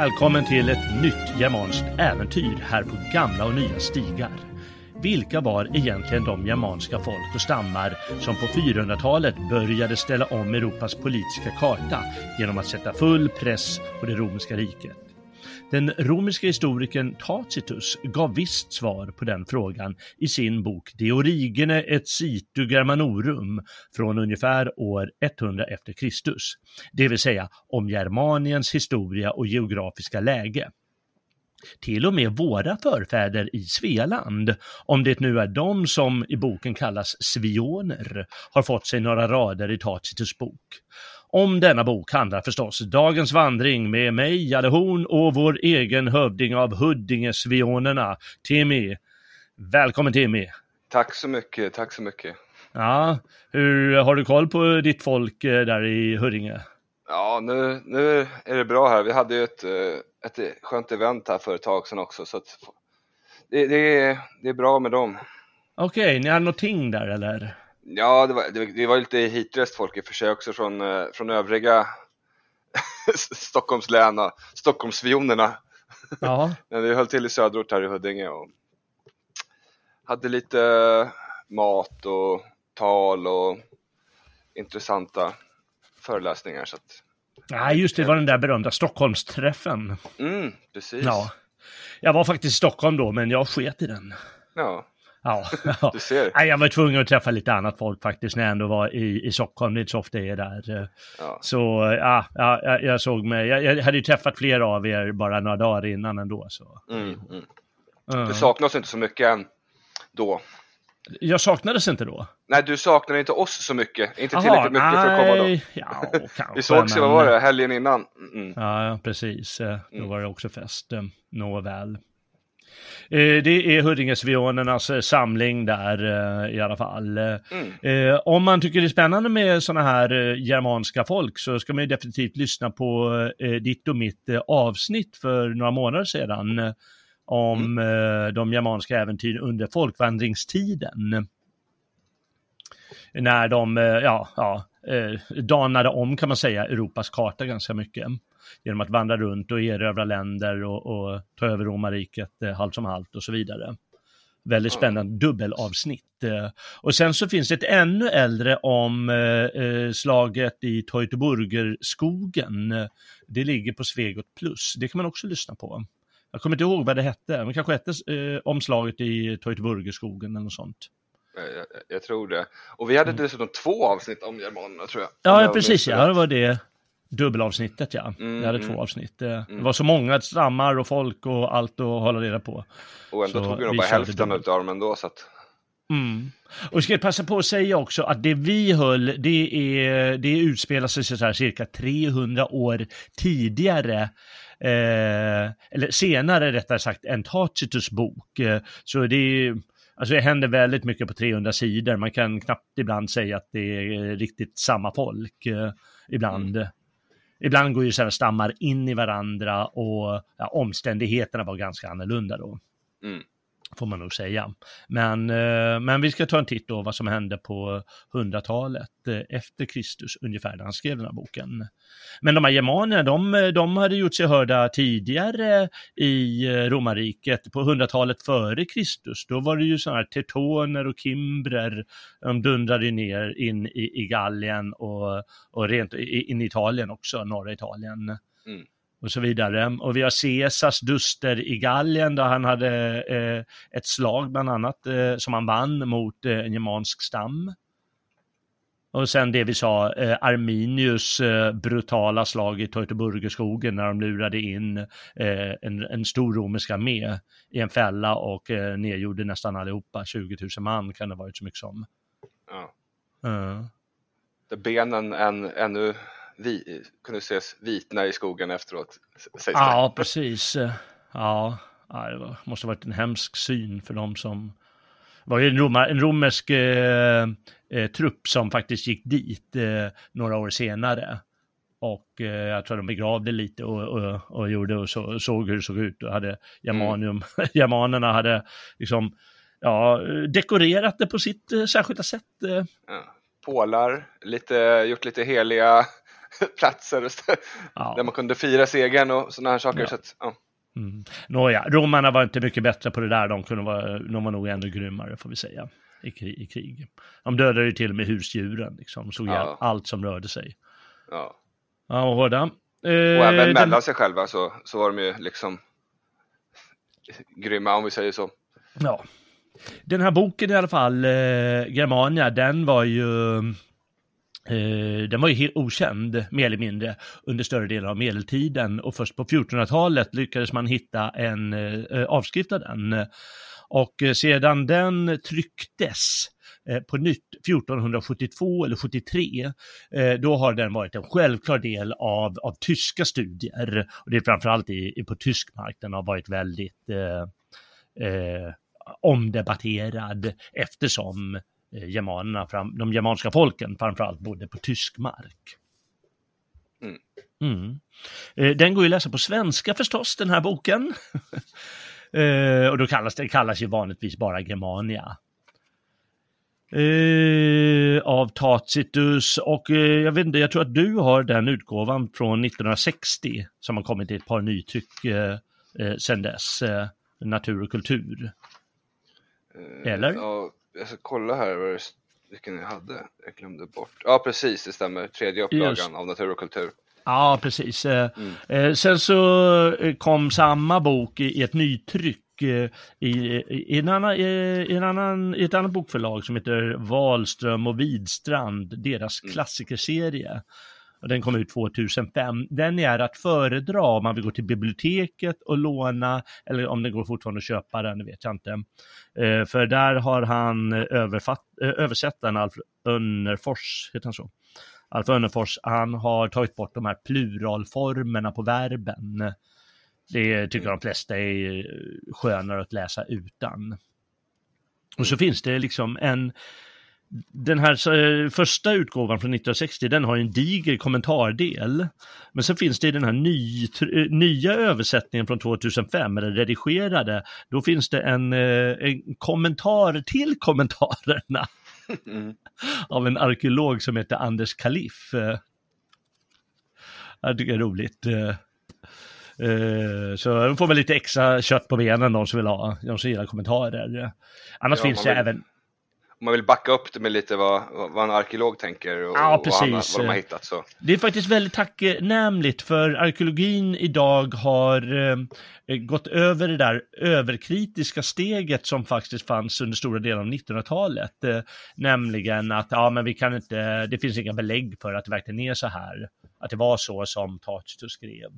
Välkommen till ett nytt germanskt äventyr här på gamla och nya stigar. Vilka var egentligen de germanska folk och stammar som på 400-talet började ställa om Europas politiska karta genom att sätta full press på det romerska riket? Den romerska historikern Tacitus gav visst svar på den frågan i sin bok De Origine et Situ Germanorum från ungefär år 100 efter Kristus, det vill säga om Germaniens historia och geografiska läge. Till och med våra förfäder i Svealand, om det nu är de som i boken kallas svioner, har fått sig några rader i Tacitus bok. Om denna bok handlar förstås dagens vandring med mig, Jalle Horn och vår egen hövding av Huddingesvionerna, Timmy. Välkommen Timmy! Tack så mycket, tack så mycket. Ja, hur har du koll på ditt folk eh, där i Huddinge? Ja, nu, nu är det bra här. Vi hade ju ett, eh, ett skönt event här för ett tag sedan också, så det, det, är, det är bra med dem. Okej, okay, ni hade något ting där eller? Ja, det var, det, det var lite hitrest folk i och för sig också från, eh, från övriga Stockholms län och Stockholmsvionerna. Ja. Men vi höll till i söderort här i Huddinge och hade lite mat och tal och intressanta föreläsningar. Så att... Ja, just det, det var den där berömda Stockholmsträffen. Mm, precis. Ja. Jag var faktiskt i Stockholm då, men jag sket i den. Ja. Ja, ja. Du ser. Nej, jag var tvungen att träffa lite annat folk faktiskt när jag ändå var i, i Stockholm. Det är inte så ofta jag är där. Ja. Så ja, ja, jag såg mig. Jag, jag hade ju träffat flera av er bara några dagar innan ändå. Så. Mm, mm. Uh. Du saknas inte så mycket än då. Jag saknades inte då? Nej, du saknade inte oss så mycket. Inte Aha, tillräckligt mycket nej, för att komma då. Ja, kanske, Vi sågs men... vad var det, helgen innan? Mm. Ja, precis. Då mm. var det också fest. Nåväl. Eh, det är Huddingesvionernas eh, samling där eh, i alla fall. Mm. Om man tycker det är spännande med sådana här germanska folk så ska man ju definitivt lyssna på ditt och mitt avsnitt för några månader sedan om mm. de germanska äventyren under folkvandringstiden. När de, ja, ja, danade om kan man säga Europas karta ganska mycket genom att vandra runt och erövra länder och, och ta över romarriket eh, halvt som halvt och så vidare. Väldigt spännande dubbelavsnitt. Eh, och sen så finns det ett ännu äldre om eh, eh slaget i Teutoburgerskogen. Det ligger på Svegot Plus. Det kan man också lyssna på. Jag kommer inte ihåg vad det hette, men kanske hette om slaget i Teutoburgerskogen eller något sånt. Jag, jag, tror det. Och vi hade mm. dessutom två avsnitt om germanerna tror jag. Ja, precis ja, det var det. Dubbelavsnittet ja. Mm, jag hade mm. två avsnitt. Det, mm. var så många stammar och folk och allt att hålla reda på. Och ändå så tog vi nog bara hälften av dem ändå så att... Mm. Och ska jag passa på att säga också att det vi höll, det, är, det utspelar sig så här cirka 300 år tidigare eh, eller senare rättare sagt, än Tacitus bok. Så det är, alltså det händer väldigt mycket på 300 sidor. Man kan knappt ibland säga att det är riktigt samma folk eh, ibland. Mm ibland går ju sådana stammar in i varandra och ja, omständigheterna var ganska annorlunda då. Mm får man nog säga. Men, eh, men vi ska ta en titt då vad som hände på 100-talet eh, efter Kristus ungefär när han skrev den här boken. Men de här germanerna, de, de hade gjort sig hörda tidigare i eh, romarriket på 100-talet före Kristus. Då var det ju sådana här teutoner och kimbrer, de dundrade ner in i, i Gallien och, och rent in i Italien också, norra Italien. Mm och så vidare. Och vi har Caesars duster i Gallien där han hade eh, ett slag bland annat eh, som han vann mot eh, en germansk stam. Och sen det vi sa, eh, Arminius eh, brutala slag i Teutoburgerskogen när de lurade in eh, en, en stor romersk armé i en fälla och eh, nedgjorde nästan allihopa, 20 000 man kan det ha varit så mycket som. Ja. Uh. Där benen än, ännu vi, kunde ses vitna i skogen efteråt. Ja, precis. Ja, det måste ha varit en hemsk syn för dem som... Det var ju en, romar, en romersk eh, eh, trupp som faktiskt gick dit eh, några år senare. Och eh, jag tror de begravde lite och, och, och gjorde och så, såg hur det såg ut och hade germanium, mm. germanerna hade liksom ja, dekorerat det på sitt eh, särskilda sätt. Eh. Ja. Pålar, lite, gjort lite heliga platser ja. där man kunde fira segern och sådana här saker. Ja. Så att, ja. Mm. Nåja, romarna var inte mycket bättre på det där. De, kunde vara, de var nog ännu grymmare får vi säga i krig. I krig. De dödade ju till och med husdjuren, liksom. De såg ja. allt som rörde sig. Ja. Ja, och hårda. Eh, och även den... mellan sig själva så, så var de ju liksom grymma om vi säger så. Ja. Den här boken i alla fall, eh, Germania, den var ju Eh, den var ju helt okänd, mer eller mindre, under större delen av medeltiden och först på 1400-talet lyckades man hitta en eh, eh avskrift av den. Och eh, sedan den trycktes på nytt 1472 eller 73, då har den varit en självklar del av, av tyska studier. Och det är framförallt i, på tysk mark den har varit väldigt eh, eh, omdebatterad eftersom germanerna, fram, de germanska folken framförallt bodde på tysk mark. Mm. Mm. Eh, den går ju att läsa på svenska förstås, den här boken. Eh, och då kallas det kallas ju vanligtvis bara Germania. av Tacitus och jag vet inte, jag tror att du har den utgåvan från 1960 som har kommit i ett par nytryck eh, sedan dess, Natur och kultur. Eller? Ja, jag ska kolla här vad det, vilken jag hade. Jag glömde bort. Ja, precis, det stämmer. Tredje upplagan Just. av Natur och kultur. Ja, precis. Eh, mm. Eh, sen så eh, kom samma bok i ett nytryck i, i, en annan, i, en annan, i ett annat bokförlag som heter Wahlström och Widstrand, deras mm. klassikerserie. Och den kom ut 2005. Den är att föredra om man vill gå till biblioteket och låna, eller om det går fortfarande att köpa den, det vet jag inte. Eh, för där har han eh, överfatt, eh, översättaren Alf Önnerfors, heter han så? Alf Önnerfors, han har tagit bort de här pluralformerna på verben. Det tycker de flesta är eh, skönare att läsa utan. Och så finns det liksom en den här eh, första utgåvan från 1960, den har en diger kommentardel. Men sen finns det i den här ny, eh, nya översättningen från 2005, eller redigerade, då finns det en, eh, en kommentar till kommentarerna. Mm. Av en arkeolog som heter Anders Kaliff. Jag tycker det är roligt. Så de får väl lite extra kött på benen de som vill ha, de som gillar kommentarer. Annars ja, finns det vill... även man vill backa upp det med lite vad, vad en arkeolog tänker och, ja, precis. och vad de har hittat. Så. Det är faktiskt väldigt tacknämligt för arkeologin idag har eh, gått över det där överkritiska steget som faktiskt fanns under stora delar av 1900-talet. Eh, nämligen att ja, men vi kan inte, det finns inga belägg för att det verkligen är så här, att det var så som Tacitus skrev.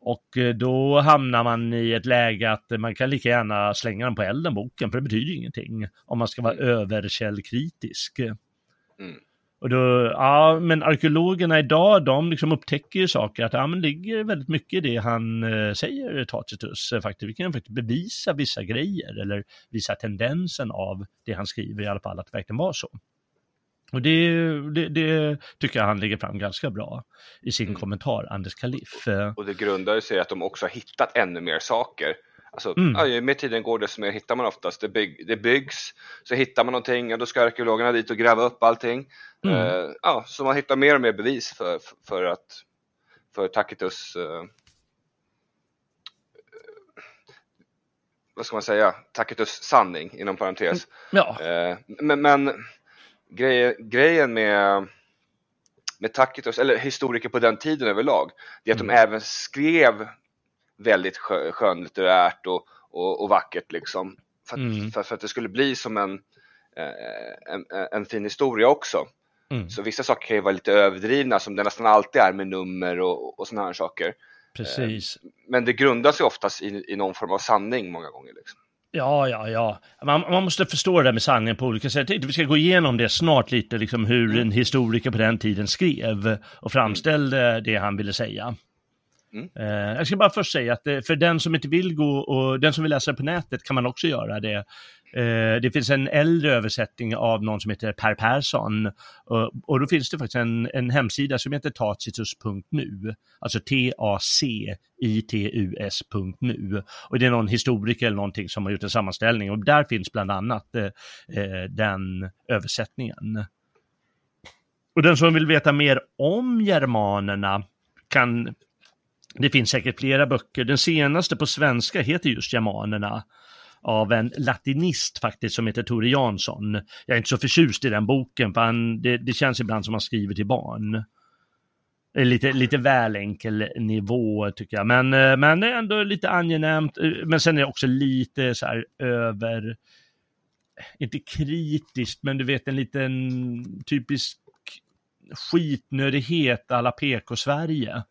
Och eh, då hamnar man i ett läge att man kan lika gärna slänga den på elden, boken, för det betyder ingenting om man ska vara mm. överkällkritisk. Mm. Och då, ja, men arkeologerna idag, de liksom upptäcker ju saker, att ja, men det ligger väldigt mycket i det han eh, säger, Tacitus, faktiskt. Vi kan faktiskt bevisa vissa grejer, eller visa tendensen av det han skriver i alla fall, att det verkligen var så. Och det, det, det, tycker jag han lägger fram ganska bra i sin mm. kommentar, Anders Kaliff. Och det grundar sig i att de också har hittat ännu mer saker. Alltså, mm. mer tiden går desto mer hittar man oftast. Det, bygg, det byggs, så hittar man någonting och då ska arkeologerna dit och gräva upp allting. Mm. Uh, ja, så man hittar mer och mer bevis för, för att för Tacitus uh, vad ska man säga, Tacitus sanning inom parentes. Ja. Uh, men, men grej, grejen med med Tacitus, eller historiker på den tiden överlag, det är att mm. de även skrev väldigt skönlitterärt och, och, och vackert liksom. För att, mm. för, för, att det skulle bli som en, eh, en, en fin historia också. Mm. Så vissa saker kan ju vara lite överdrivna som det nästan alltid är med nummer och, och sådana här saker. Precis. Eh, men det grundar sig oftast i, i någon form av sanning många gånger. Liksom. Ja, ja, ja. Man, man, måste förstå det där med sanningen på olika sätt. Vi ska gå igenom det snart lite, liksom hur mm. en historiker på den tiden skrev och framställde mm. det han ville säga. Mm. Eh, jag ska bara först säga att eh, för den som inte vill gå och den som vill läsa på nätet kan man också göra det. Eh, det finns en äldre översättning av någon som heter Per Persson. Eh, och, då finns det faktiskt en, en hemsida som heter tacitus.nu, alltså T-A-C-I-T-U-S.nu och det är någon historiker eller någonting som har gjort en sammanställning. Och där finns bland annat eh, eh, den översättningen. Och den som vill veta mer om germanerna kan det finns säkert flera böcker. Den senaste på svenska heter just Germanerna av en latinist faktiskt som heter Tore Jansson. Jag är inte så förtjust i den boken för han, det, det känns ibland som han skriver till barn. Lite, lite väl enkel nivå tycker jag, men, eh, men det är ändå lite angenämt. Eh, men sen är det också lite så här över, inte kritiskt, men du vet en liten typisk skitnödighet alla PK-Sverige.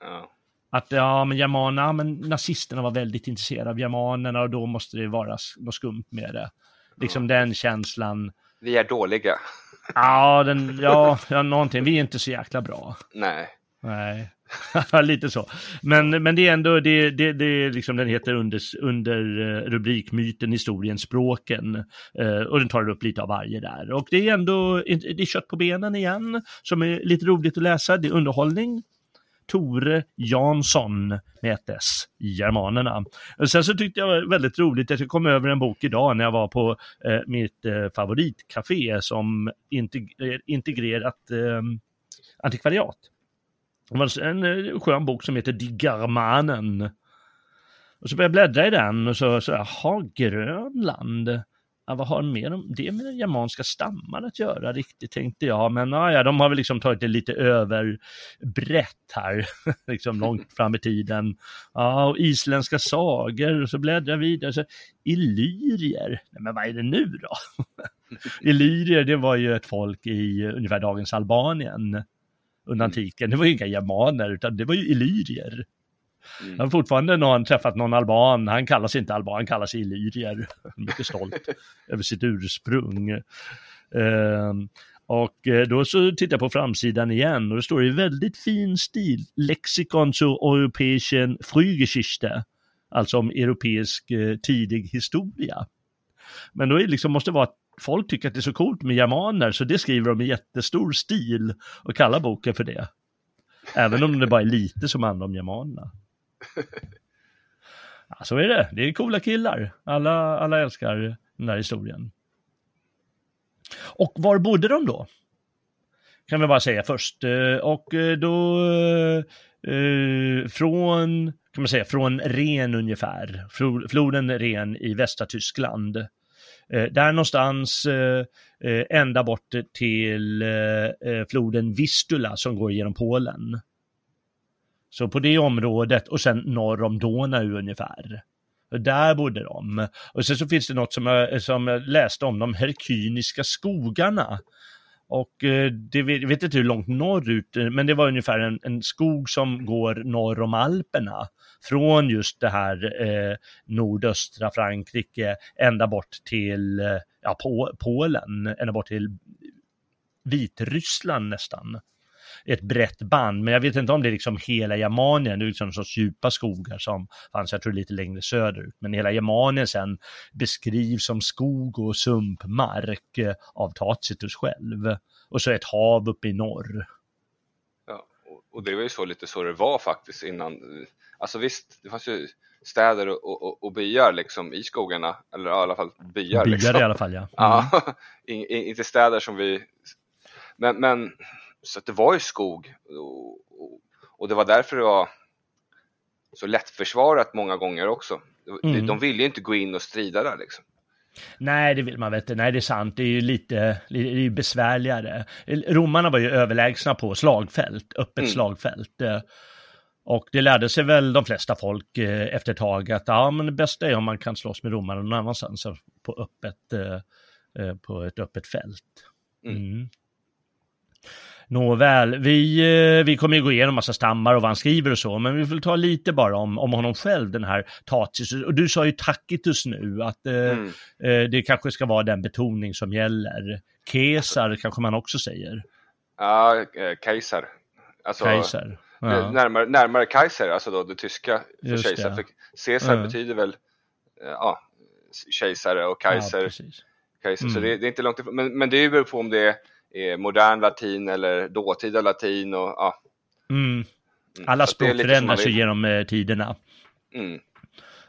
Ja. Att ja, men germanerna, men nazisterna var väldigt intresserade av germanerna och då måste det vara något skumt med det. Liksom den känslan. Vi är dåliga. Ja, den, ja, ja, någonting. Vi är inte så jäkla bra. Nej. Nej. Lite så. Men, men det är ändå, det, det, det liksom, den heter under, under uh, rubrikmyten, historien, språken. Uh, och den tar upp lite av varje där. Och det är ändå, det är kött på benen igen, som är lite roligt att läsa. Det är underhållning. Tore Jansson med ett S, Germanerna. Sen så tyckte jag det var väldigt roligt att jag kom över en bok idag när jag var på eh, mitt eh, favoritcafé som integ eh, integrerat eh, antikvariat. Det var en eh, skön bok som heter Die Germanen. Och så började jag bläddra i den och så, så jaha, Grönland ja, vad har mer det med den germanska stammen att göra riktigt, tänkte jag. Men ja, de har väl liksom tagit det lite överbrett här, liksom långt fram i tiden. Ja, och isländska sagor, och så bläddrar jag vidare. Så, Illyrier, men vad är det nu då? Illyrier, det var ju ett folk i ungefär dagens Albanien under antiken. Det var ju inga germaner, utan det var ju illyrier. Mm. Har fortfarande någon, träffat någon alban, han kallas inte alban, han kallas illyrier. Mycket stolt över sitt ursprung. Och eh, då så tittar jag på framsidan igen och det står i väldigt fin stil, Lexikon zur europäischen Frühgeschichte, alltså om europeisk eh, tidig historia. Men då är det liksom, måste vara att folk tycker att det är så coolt med germaner, så det skriver de i jättestor stil och kallar boken för det. Även om det bara är lite som handlar om germanerna. ja, så är det. Det är coola killar. Alla, alla älskar den här historien. Och var bodde de då? Kan vi bara säga först. Eh, och eh, då eh, eh, från, kan man säga, från Ren ungefär, floden Ren i västra Tyskland. Där någonstans ända bort till floden Vistula som går genom Polen. Så på det området och sen norr om Donau ungefär. Och där bodde de. Och sen så finns det något som jag, som jag läste om, de herkyniska skogarna. Och eh, det, jag vet inte hur långt norrut, men det var ungefär en, en skog som går norr om Alperna. Från just det här eh, nordöstra Frankrike ända bort till eh, ja, Polen, ända bort till Vitryssland nästan ett brett band, men jag vet inte om det är liksom hela Germanien, det är liksom sorts djupa skogar som fanns, jag tror lite längre söderut, men hela Germanien sen beskrivs som skog och sumpmark eh, av Tacitus själv. Och så ett hav uppe i norr. Ja, och det var ju så lite så det var faktiskt innan. Alltså visst, det fanns ju städer och, och, och byar liksom i skogarna, eller i alla fall byar. Byar liksom. i alla fall ja. Mm. ja in, in, inte städer som vi, men, men så det var ju skog och, och, och det var därför det var så lättförsvarat många gånger också. Mm. De ville ju inte gå in och strida där liksom. Nej, det vill man väl inte. Nej, det är sant. Det är ju lite det är ju besvärligare. Romarna var ju överlägsna på slagfält, öppet mm. slagfält. Och det lärde sig väl de flesta folk eh, efter ett tag att ja, men det bästa är om man kan slåss med romarna någon annanstans på, öppet, eh, på ett öppet fält. Mm. mm. Nåväl, vi, eh, vi kommer ju gå igenom massa stammar och vad han skriver och så, men vi vill ta lite bara om, om honom själv, den här Tacitus. Och du sa ju Tacitus nu, att eh, mm. eh, det kanske ska vara den betoning som gäller. Kesar kanske man också säger. Ja, eh, kejsar. Alltså, kejsar. Ja. Närmare, närmare Kaiser, alltså då det tyska för Just kejsar. För Caesar ja. betyder väl ja, kejsare och kejsar. Ja, kejsar. Mm. Så det, det, är inte långt ifrån. Men, men det beror på om det är modern latin eller dåtida latin och ja. Mm. mm. Alla språk förändras ju genom eh, tiderna. Mm.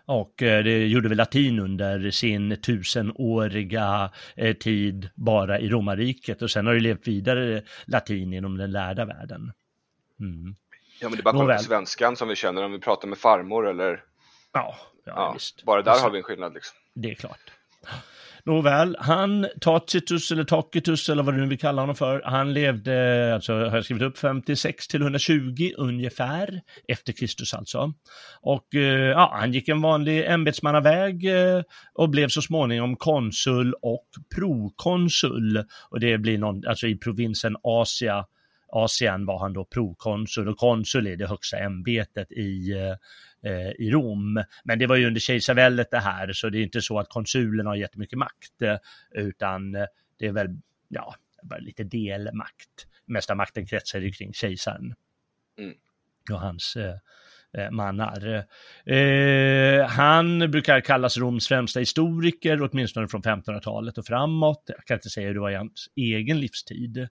Och eh, det gjorde väl latin under sin tusenåriga eh, tid bara i romarriket och sen har det levt vidare latin inom den lärda världen. Mm. Ja men det är bara kolla på svenskan som vi känner om vi pratar med farmor eller Ja, ja, ja. Bara där har vi en skillnad liksom. Det är klart. Nåväl, han, Tacitus eller Tacitus eller vad du nu vill kalla honom för, han levde, alltså har jag skrivit upp, 56 till 120 ungefär, efter Kristus alltså. Och eh, ja, han gick en vanlig ämbetsmannaväg eh, och blev så småningom konsul och prokonsul. Och det blir någon, alltså i provinsen Asia, Asien var han då prokonsul och konsul är det högsta ämbetet i eh, Eh, i Rom. Men det var ju under kejsarväldet det här, så det är inte så att konsulen har jättemycket makt, eh, utan eh, det är väl, ja, bara lite delmakt. Mesta makten kretsar ju kring kejsaren mm. och hans eh, mannar. Eh, han brukar kallas Roms främsta historiker, åtminstone från 1500-talet och framåt. Jag kan inte säga hur det var i hans egen livstid.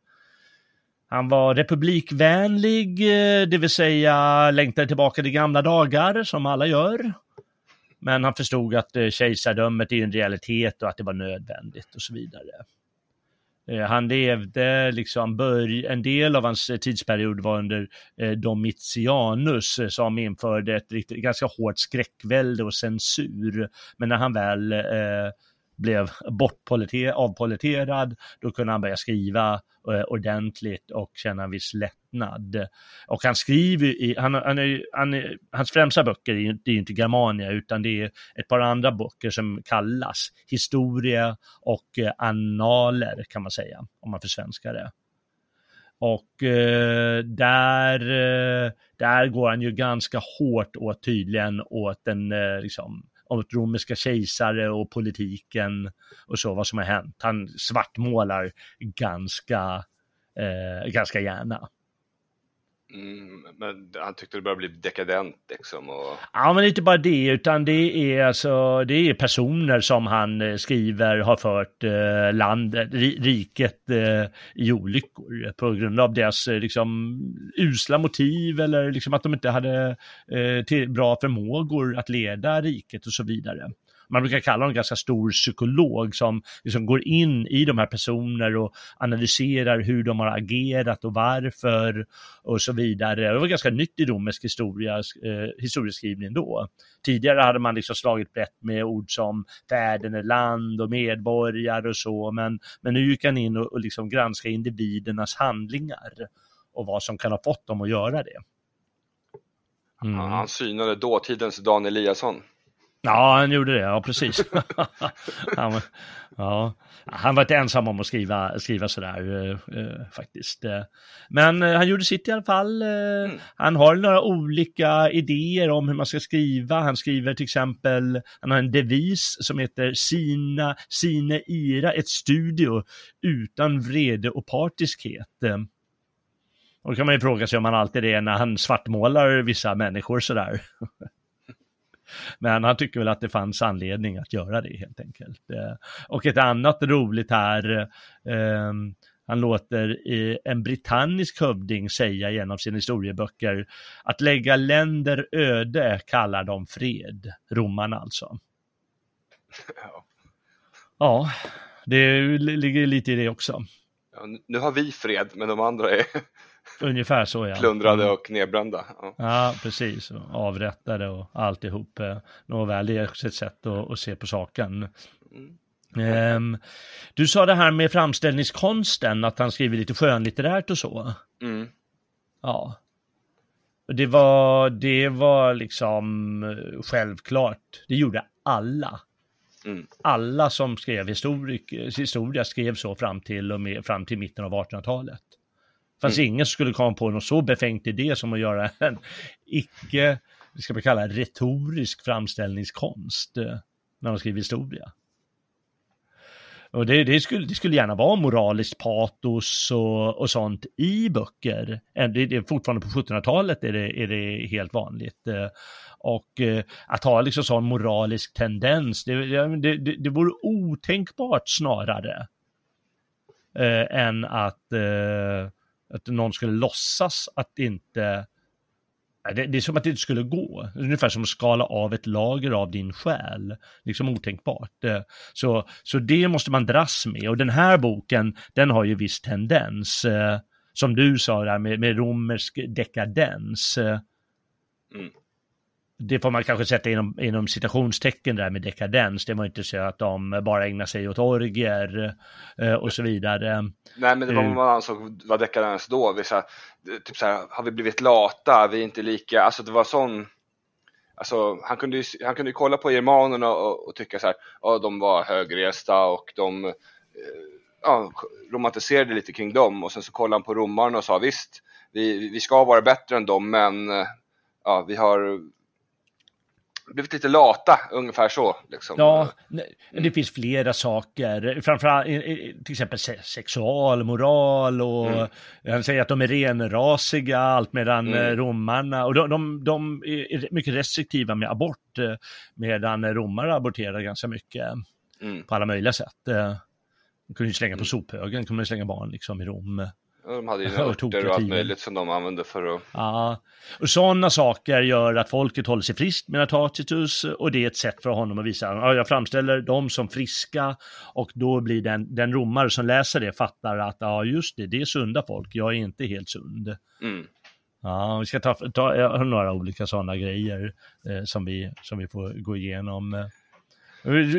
Han var republikvänlig, eh, det vill säga längtade tillbaka till gamla dagar, som alla gör. Men han förstod att eh, kejsardömet är en realitet och att det var nödvändigt och så vidare. Eh, han levde, liksom, en del av hans tidsperiod var under Domitianus som införde ett riktigt, ganska hårt skräckvälde och censur. Men när han väl blev blev avpoliterad, då kunde han börja skriva eh, ordentligt och känna en viss lättnad. Och han skriver i, han, han är, han är, hans främsta böcker är ju, det är inte Germania utan det är ett par andra böcker som kallas historia och eh, annaler kan man säga, om man försvenskar det. Och eh, där, eh, där går han ju ganska hårt åt tydligen åt den eh, liksom, om romerska kejsare och politiken och så, vad som har hänt. Han svartmålar ganska, eh, ganska gärna. Mm, men han tyckte det började bli dekadent liksom? Och... Ja, men inte bara det, utan det är alltså, det är personer som han eh, skriver har fört eh, landet, riket eh, i olyckor på grund av deras eh, liksom usla motiv eller liksom att de inte hade eh, till, bra förmågor att leda riket och så vidare man brukar kalla honom ganska stor psykolog som liksom går in i de här personerna och analyserar hur de har agerat och varför och så vidare. Det var ganska nytt i romersk historia, eh, historieskrivning då. Tidigare hade man liksom slagit brett med ord som fäderneland och medborgare och så, men, men nu gick han in och, och liksom granskade individernas handlingar och vad som kan ha fått dem att göra det. Mm. Han synade dåtidens Dan Eliasson. Ja, han gjorde det, ja precis. han, ja, han var inte ensam om att skriva, skriva sådär eh, eh faktiskt. Men eh, han gjorde sitt i alla fall. Eh, mm. Han har några olika idéer om hur man ska skriva. Han skriver till exempel, han har en devis som heter Sina, Sine Ira, ett studio utan vrede och partiskhet. Och då kan man ju fråga sig om han alltid är när han svartmålar vissa människor sådär. Men han tycker väl att det fanns anledning att göra det helt enkelt. Eh, och ett annat roligt här, ehm, han låter en brittannisk hövding säga genom sina historieböcker att lägga länder öde kallar de fred, romarna alltså. Ja, ja det ligger lite i det också. Ja, nu har vi fred, men de andra är Ungefär så ja. Plundrade mm. och nedbrända. Ja. ja, precis. Avrättade och alltihop. Nåväl, det är ett sätt att, att se på saken. Mm. Um, du sa det här med framställningskonsten, att han skriver lite skönlitterärt och så. Mm. Ja. Det var, det var liksom eh, självklart. Det gjorde alla. Mm. Alla som skrev historik, historia skrev så fram till, och med, fram till mitten av 1800-talet. Fanns mm. ingen som skulle komma på någon så befängt idé som att göra en icke, det ska man kalla retorisk framställningskonst eh, när de skriver historia. Och det, det, skulle, det skulle gärna vara moraliskt patos och, och sånt i böcker. Det, det, fortfarande på 1700-talet är det, är det helt vanligt. Eh, och eh, att ha liksom sån moralisk tendens, det, det, det, det vore otänkbart snarare. Eh, än att, eh, att någon skulle låtsas att inte det, det, är som att det inte skulle gå. Ungefär som att skala av ett lager av din själ. Liksom otänkbart. Eh, så, så det måste man dras med. Och den här boken, den har ju viss tendens. Eh, som du sa där med, med romersk dekadens. Eh. Mm det får man kanske sätta inom, inom citationstecken där med dekadens. Det var inte så att de bara ägnar sig åt orger eh, och så vidare. Nej, men det var vad man ansåg var dekadens då. Vi, så här, typ så här, har vi blivit lata? Vi är inte lika. Alltså det var sån. Alltså, han kunde ju, han kunde ju kolla på germanerna och, och tycka så här, ja, de var högresta och de eh, ja, romantiserade lite kring dem och sen så kollade han på romarna och sa visst, vi, vi ska vara bättre än dem, men eh, ja, vi har blivit lite lata, ungefär så. Liksom. Ja, mm. det finns flera saker, framförallt till exempel sexualmoral och mm. han säger att de är renrasiga, allt medan mm. romarna, och de, de, de, är mycket restriktiva med abort, eh, medan romare aborterar ganska mycket mm. på alla möjliga sätt. Eh, de kunde ju slänga på mm. sophögen, kunde slänga barn liksom i Rom. De hade ju örter och allt möjligt som de använde för att... Ja, och sådana saker gör att folket håller sig friskt med Tacitus och det är ett sätt för honom att visa, ja, jag framställer dem som friska och då blir den, den romare som läser det fattar att ja, just det, det är sunda folk, jag är inte helt sund. Mm. Ja, vi ska ta, ta några olika sådana grejer eh, som, vi, som vi får gå igenom.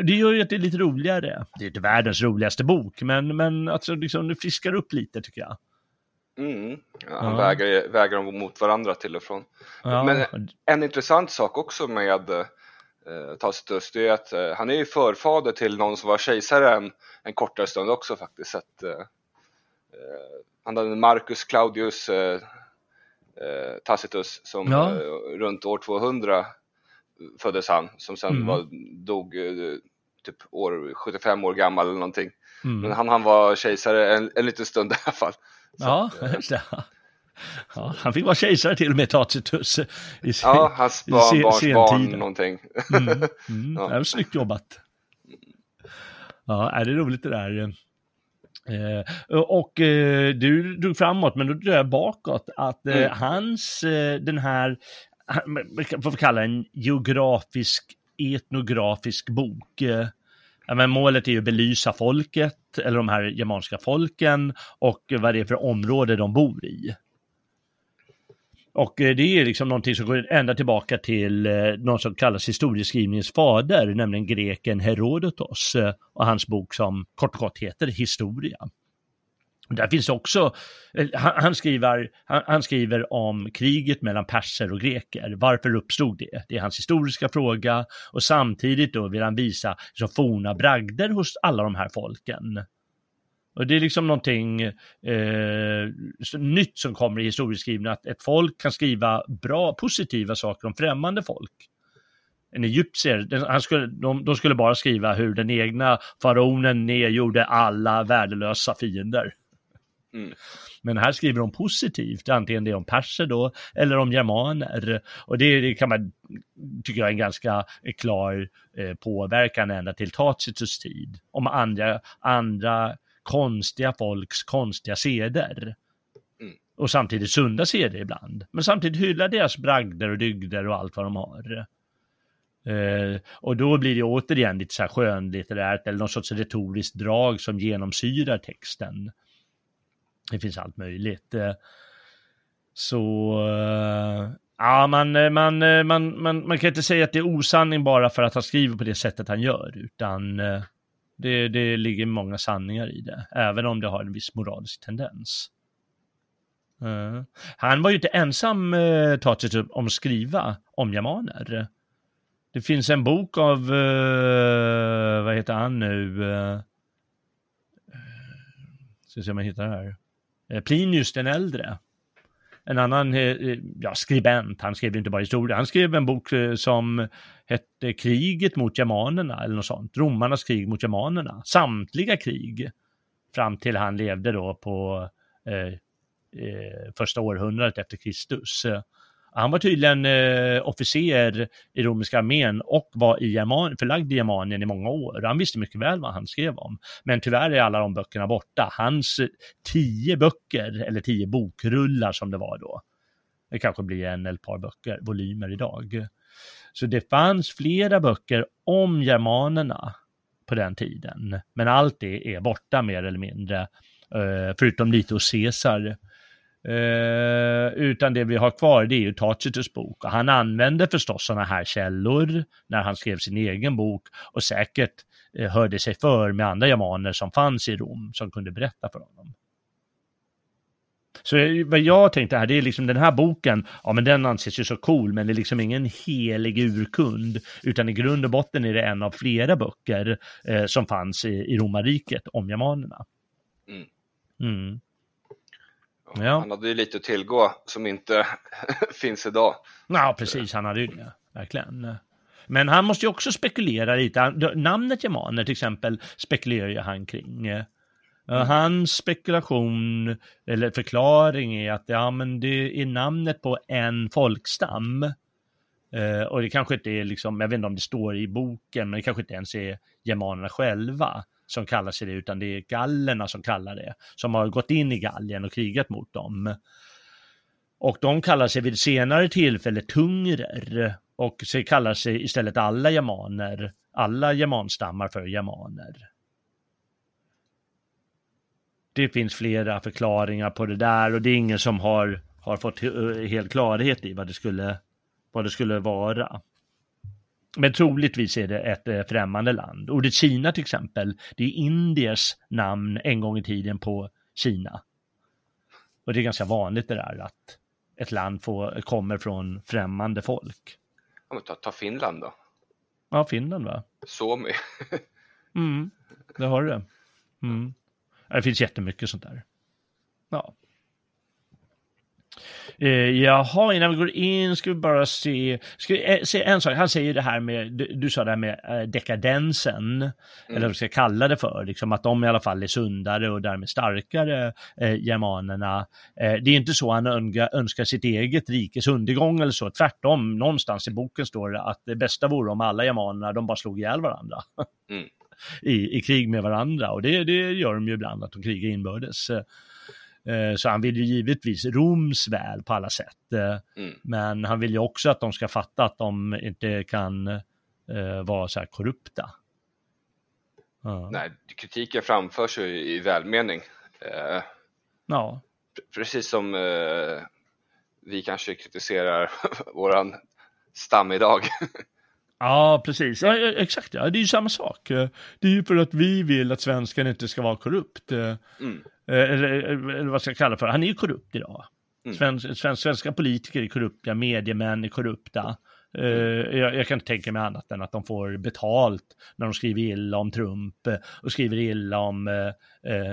Det gör ju att det är lite roligare. Det är inte världens roligaste bok, men, men alltså, liksom, det friskar upp lite tycker jag. Mm. Ja, han ja. väger, väger dem mot varandra till och från. Ja. Men en intressant sak också med eh, Tacitus, det är att eh, han är ju förfader till någon som var kejsare en, en kortare stund också faktiskt. Att, eh, eh han hade Marcus Claudius eh, eh Tacitus som ja. runt år 200 föddes han, som sen mm. var, dog typ år, 75 år gammal eller någonting. Mm. Men han, han var kejsare en, en liten stund i alla fall. Ja, just det. Ja, han fick vara kejsare till och med Tacitus. I, ja, hans barn, barns barn någonting. Mm, mm, ja. Det är snyggt jobbat. Ja, är det roligt det där. Eh, och eh, du drog framåt, men då drog jag bakåt, att eh, mm. hans, eh, den här, vad vi kalla en geografisk, etnografisk bok, eh, ja, men målet är ju att belysa folket, eller de här germanska folken och vad det är för område de bor i. Och eh, det är liksom någonting som går ända tillbaka till eh, någon som kallas historieskrivningens fader, nämligen greken Herodotos eh, och hans bok som kort och gott heter Historia. Där finns också, eh, han, skriver, han, han, skriver om kriget mellan perser och greker. Varför uppstod det? Det är hans historiska fråga och samtidigt då vill han visa liksom, forna bragder hos alla de här folken. Och det är liksom någonting eh, nytt som kommer i historieskrivningen, att ett folk kan skriva bra, positiva saker om främmande folk. En egyptier, han skulle, de, de skulle bara skriva hur den egna faraonen nedgjorde alla värdelösa fiender. Mm. Men här skriver de positivt, antingen det är om perser då, eller om germaner. Och det, det kan man, tycker jag är en ganska klar eh, påverkan ända till Tacitus tid. Om andra, andra konstiga folks konstiga seder. Mm. Och samtidigt sunda seder ibland. Men samtidigt hylla deras bragder och dygder och allt vad de har. Uh, och då blir det återigen lite så här skönlitterärt eller någon sorts retoriskt drag som genomsyrar texten. Det finns allt möjligt. Eh, så eh, ja, man, eh, man, man, man, man kan inte säga att det är osanning bara för att han skriver på det sättet han gör, utan det, det ligger många sanningar i det, även om det har en viss moralisk tendens. Han var ju inte ensam, uh, om att skriva om jamaner. Det finns en bok av, uh, vad heter han nu? Uh, ska se om jag hittar det här. Eh, Plinius den äldre. En annan eh, eh, ja, skribent, han skrev inte bara historia, han skrev en bok som hette Kriget mot germanerna eller något sånt. Romarnas krig mot germanerna. Samtliga krig. Fram till han levde då på eh, första århundradet efter Kristus. Han var tydligen eh, officer i romerska armén och var i German, förlagd i Germanien i många år. Han visste mycket väl vad han skrev om. Men tyvärr är alla de böckerna borta. Hans eh, tio böcker, eller tio bokrullar som det var då, det kanske blir en eller ett par böcker, volymer idag. Så det fanns flera böcker om germanerna på den tiden. Men allt det är borta mer eller mindre, eh, förutom lite hos Caesar Eh, utan det vi har kvar det är ju Tacitus bok. Och han använde förstås sådana här källor när han skrev sin egen bok och säkert eh, hörde sig för med andra germaner som fanns i Rom som kunde berätta för honom. Så eh, vad jag tänkte här, det är liksom den här boken, ja men den anses ju så cool, men det är liksom ingen helig urkund, utan i grund och botten är det en av flera böcker eh, som fanns i, i romarriket om germanerna. Mm. Mm. Ja. Han hade ju lite att tillgå som inte finns idag. Ja, precis, han hade ju det, verkligen. Men han måste ju också spekulera lite. Namnet Germaner till exempel spekulerar ju han kring. Mm. Hans spekulation eller förklaring är att ja, men det är namnet på en folkstam. Uh, och det kanske inte är liksom, jag vet inte om det står i boken, men det kanske inte ens är germanerna själva som kallar sig det, utan det är gallerna som kallar det, som har gått in i Gallien och krigat mot dem. Och de kallar sig vid senare tillfälle tungrer och så kallar sig istället alla germaner, alla germanstammar för germaner. Det finns flera förklaringar på det där och det är ingen som har, har fått eh, helt klarhet i vad det skulle, vad det skulle vara. Men troligtvis är det ett eh, främmande land. Ordet Kina till exempel, det är Indiers namn en gång i tiden på Kina. Och det är ganska vanligt det där att ett land får, kommer från främmande folk. Ja, ta, ta Finland då. Ja, Finland va? Suomi. mm, det har du det. Mm. Det finns jättemycket sånt där. Ja. Eh, jaha, innan vi går in ska vi bara se, ska vi eh, se en sak. Han säger det här med, du, du sa det här med eh, dekadensen, mm. eller vad vi ska kalla det för, liksom att de i alla fall är sundare och därmed starkare, eh, germanerna. Eh, det är inte så han önskar, önskar sitt eget rikes undergång eller så, tvärtom, någonstans i boken står det att det bästa vore om alla germanerna, de bara slog ihjäl varandra. Mm. I, I krig med varandra och det, det gör de ju ibland, att de krigar inbördes. Eh, så han vill ju givetvis Roms väl på alla sätt. Eh, mm. Men han vill ju också att de ska fatta att de inte kan uh, vara så här korrupta. Uh. Nej, kritiken framförs ju i välmening. Ja. Precis som vi kanske kritiserar våran stam idag. Ja, precis. Ja, exakt, ja. det är ju samma sak. Det är ju för att vi vill att svenskan inte ska vara korrupt. Mm. Eh, eller, eller vad ska jag kalla för, han är ju korrupt idag. Mm. Svensk, svensk, svenska politiker är korrupta, mediemän är korrupta. Uh, jag, jag, kan inte tänka mig annat än att de får betalt när de skriver illa om Trump och skriver illa om uh,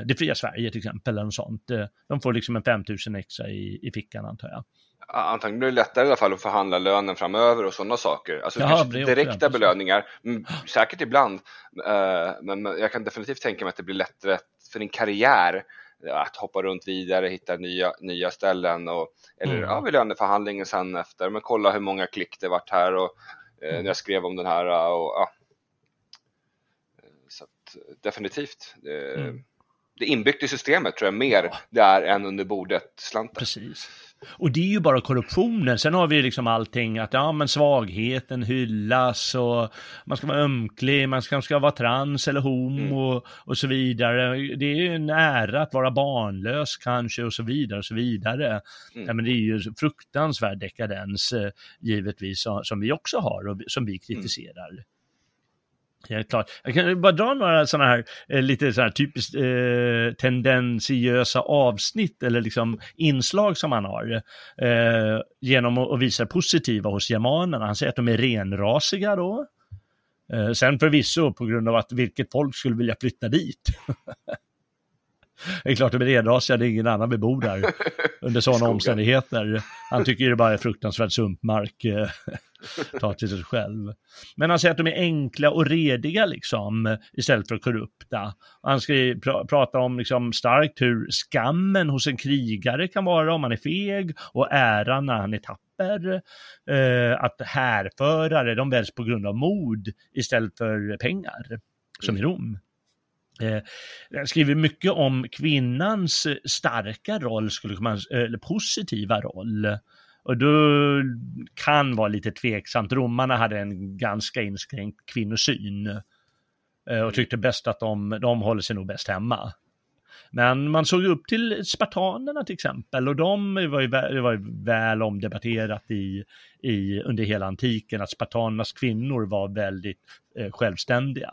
det fria Sverige till exempel. Eller något sånt. de får liksom en 5000 extra i, i fickan antar jag. Antagligen blir det lättare i alla fall att förhandla lönen framöver och sådana saker. Alltså Jaha, direkta belöningar, mm, säkert ibland. men jag kan definitivt tänka mig att det blir lättare för din karriär att hoppa runt vidare, hitta nya, nya ställen och eller mm. ja, vid löneförhandlingen sen efter, men kolla hur många klick det vart här och eh, mm. när jag skrev om den här och ja. Så att, definitivt. Mm. det inbyggt i systemet tror jag mer ja. det är än under bordet-slanten. Precis. Och det är ju bara korruptionen. Sen har vi liksom allting att ja, men svagheten hyllas och man ska vara ömklig, man ska, ska vara trans eller homo mm. och så vidare. Det är ju en ära att vara barnlös kanske och så vidare och så vidare. Mm. Ja, men det är ju fruktansvärd dekadens eh, givetvis som vi också har och som vi mm. kritiserar. Mm. Ja, klart. Jag kan bara dra några sådana här eh, lite sådana här typiskt eh, tendensiösa avsnitt eller liksom inslag som han har eh, genom att visa positiva hos germanerna. Han säger att de är renrasiga då. Eh, sen förvisso på grund av att vilket folk skulle vilja flytta dit. Det är klart de är renrasiga, det är ingen annan bebor där under sådana omständigheter. Han tycker det bara är fruktansvärt sumpmark. Eh, ta till sig själv. Men han säger att de är enkla och rediga liksom, istället för korrupta. Han ska pr prata om liksom, starkt hur skammen hos en krigare kan vara om han är feg och äran när han är tapper. Eh, att härförare, de väljs på grund av mod istället för pengar, som i Rom. Eh, jag skriver mycket om kvinnans starka roll, skulle man, eller positiva roll. Och då kan vara lite tveksamt. Romarna hade en ganska inskränkt kvinnosyn eh, och tyckte bäst att de, de håller sig nog bäst hemma. Men man såg upp till spartanerna till exempel och de var ju, det var ju väl omdebatterat i, i, under hela antiken att spartanernas kvinnor var väldigt eh, självständiga.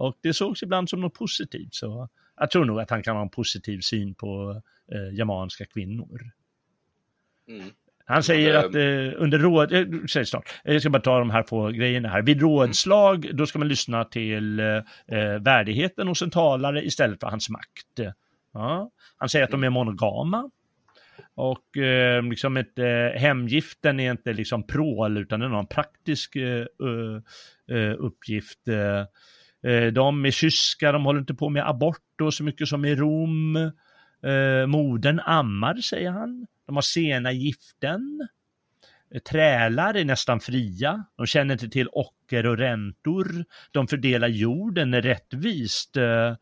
Och det sågs ibland som något positivt så jag tror nog att han kan ha en positiv syn på eh, germanska kvinnor. Mm. Han säger att eh, under råd, eh, säger snart, jag ska bara ta de här få grejerna här. Vid rådslag, då ska man lyssna till eh, värdigheten hos en talare istället för hans makt. Ja. Han säger att de är monogama. Och eh, liksom ett, eh, hemgiften är inte liksom prål utan det är någon praktisk eh, eh uppgift. Eh, de är kyska, de håller inte på med abort då så mycket som i Rom. Eh, modern ammar, säger han. De har sena giften. Eh, trälar är nästan fria. De känner inte till ocker och räntor. De fördelar jorden rättvist. Eh,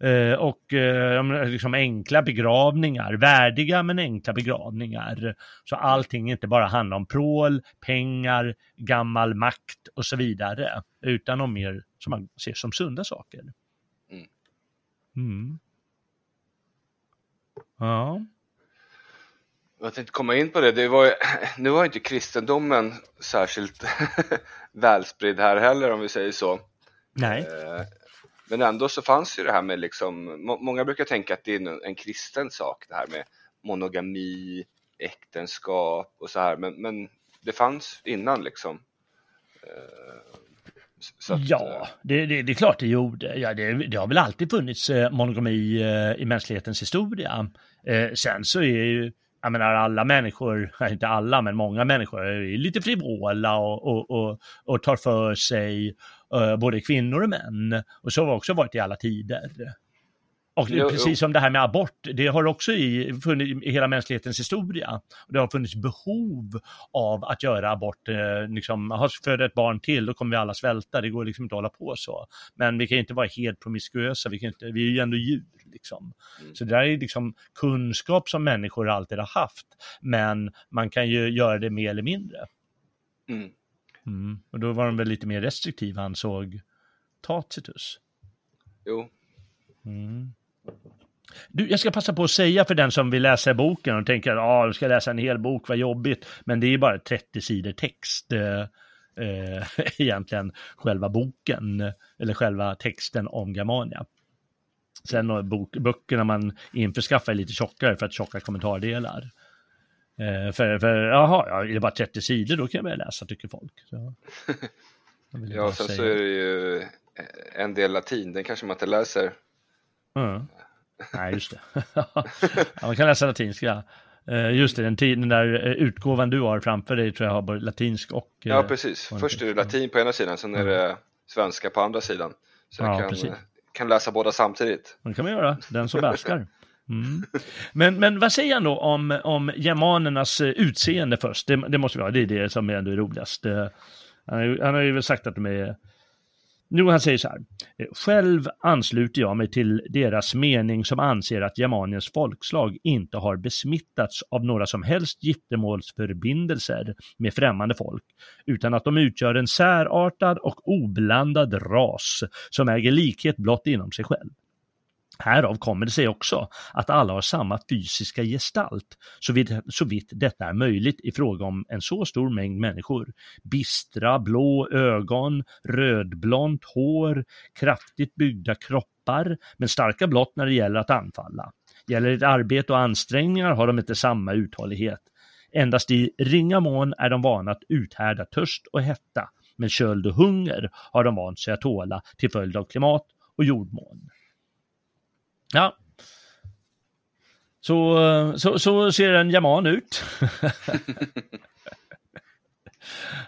Eh, eh, och eh, liksom enkla begravningar, värdiga men enkla begravningar. Så allting inte bara handlar om prål, pengar, gammal makt och så vidare, utan om mer som man ser som sunda saker. Mm. mm. Ja. Jag tänkte komma in på det, det var, nu var inte kristendomen särskilt välspridd här heller om vi säger så. Nej. Eh, men ändå så fanns ju det här med liksom, många brukar tänka att det är en kristen sak det här med monogami, äktenskap och så här, men, men det fanns innan liksom. Eh, att, ja, eh, det, det, det, är klart det gjorde. Ja, det, det har väl alltid funnits monogami i mänsklighetens historia. Sen så är ju jag menar alla människor, inte alla men många människor är lite frivola och, och, och, och tar för sig, både kvinnor och män. Och så har det också varit i alla tider. Och jo, precis jo. som det här med abort, det har också i, funnits, i hela mänsklighetens historia. Det har funnits behov av att göra abort, eh, liksom, föda ett barn till, då kommer vi alla svälta, det går liksom inte att hålla på så. Men vi kan inte vara helt promiskuösa, vi, kan inte, vi är ju ändå djur. Liksom. Mm. Så det där är liksom kunskap som människor alltid har haft, men man kan ju göra det mer eller mindre. Mm. Mm. Och då var de väl lite mer restriktiva, ansåg Tacitus. Jo. Mm. Du, jag ska passa på att säga för den som vill läsa boken och tänker att ah, jag ska läsa en hel bok, vad jobbigt. Men det är bara 30 sidor text eh, eh, egentligen, själva boken, eller själva texten om Germania. Sen bok, böckerna man införskaffar är lite tjockare för att tjocka kommentardelar. Eh, för, för jaha, ja, är det bara 30 sidor då kan jag börja läsa tycker folk. Så, ja, sen säga. så är det ju en del latin, den kanske man inte läser. Mm. Nej, just det. ja, man kan läsa latinska. Uh, just det, den, den där uh, utgåvan du har framför dig tror jag har både latinsk och... Ja, precis. Först är det latin på ena sidan, sen är det svenska på andra sidan. Så jag kan, precis. kan läsa båda samtidigt. Det kan man göra, den som bärskar. Mm. Men, men vad säger han då om, om germanernas eh, utseende först? Det, det måste vi ha, det är det som är ändå roligast. Han, han har ju väl sagt att de är Jo, han säger så här. Själv ansluter jag mig till deras mening som anser att Germaniens folkslag inte har besmittats av några som helst giftermålsförbindelser med främmande folk, utan att de utgör en särartad och oblandad ras som äger likhet blott inom sig själv. Härav kommer det sig också att alla har samma fysiska gestalt, så vitt, detta är möjligt i fråga om en så stor mängd människor. Bistra blå ögon, rödblont hår, kraftigt byggda kroppar, men starka blott när det gäller att anfalla. Gäller det arbete och ansträngningar har de inte samma uthållighet. Endast i ringa mån är de vana att uthärda törst och hetta, men köld och hunger har de vant sig att tåla till följd av klimat och jordmån. Ja. Så, så, så ser en jaman ut.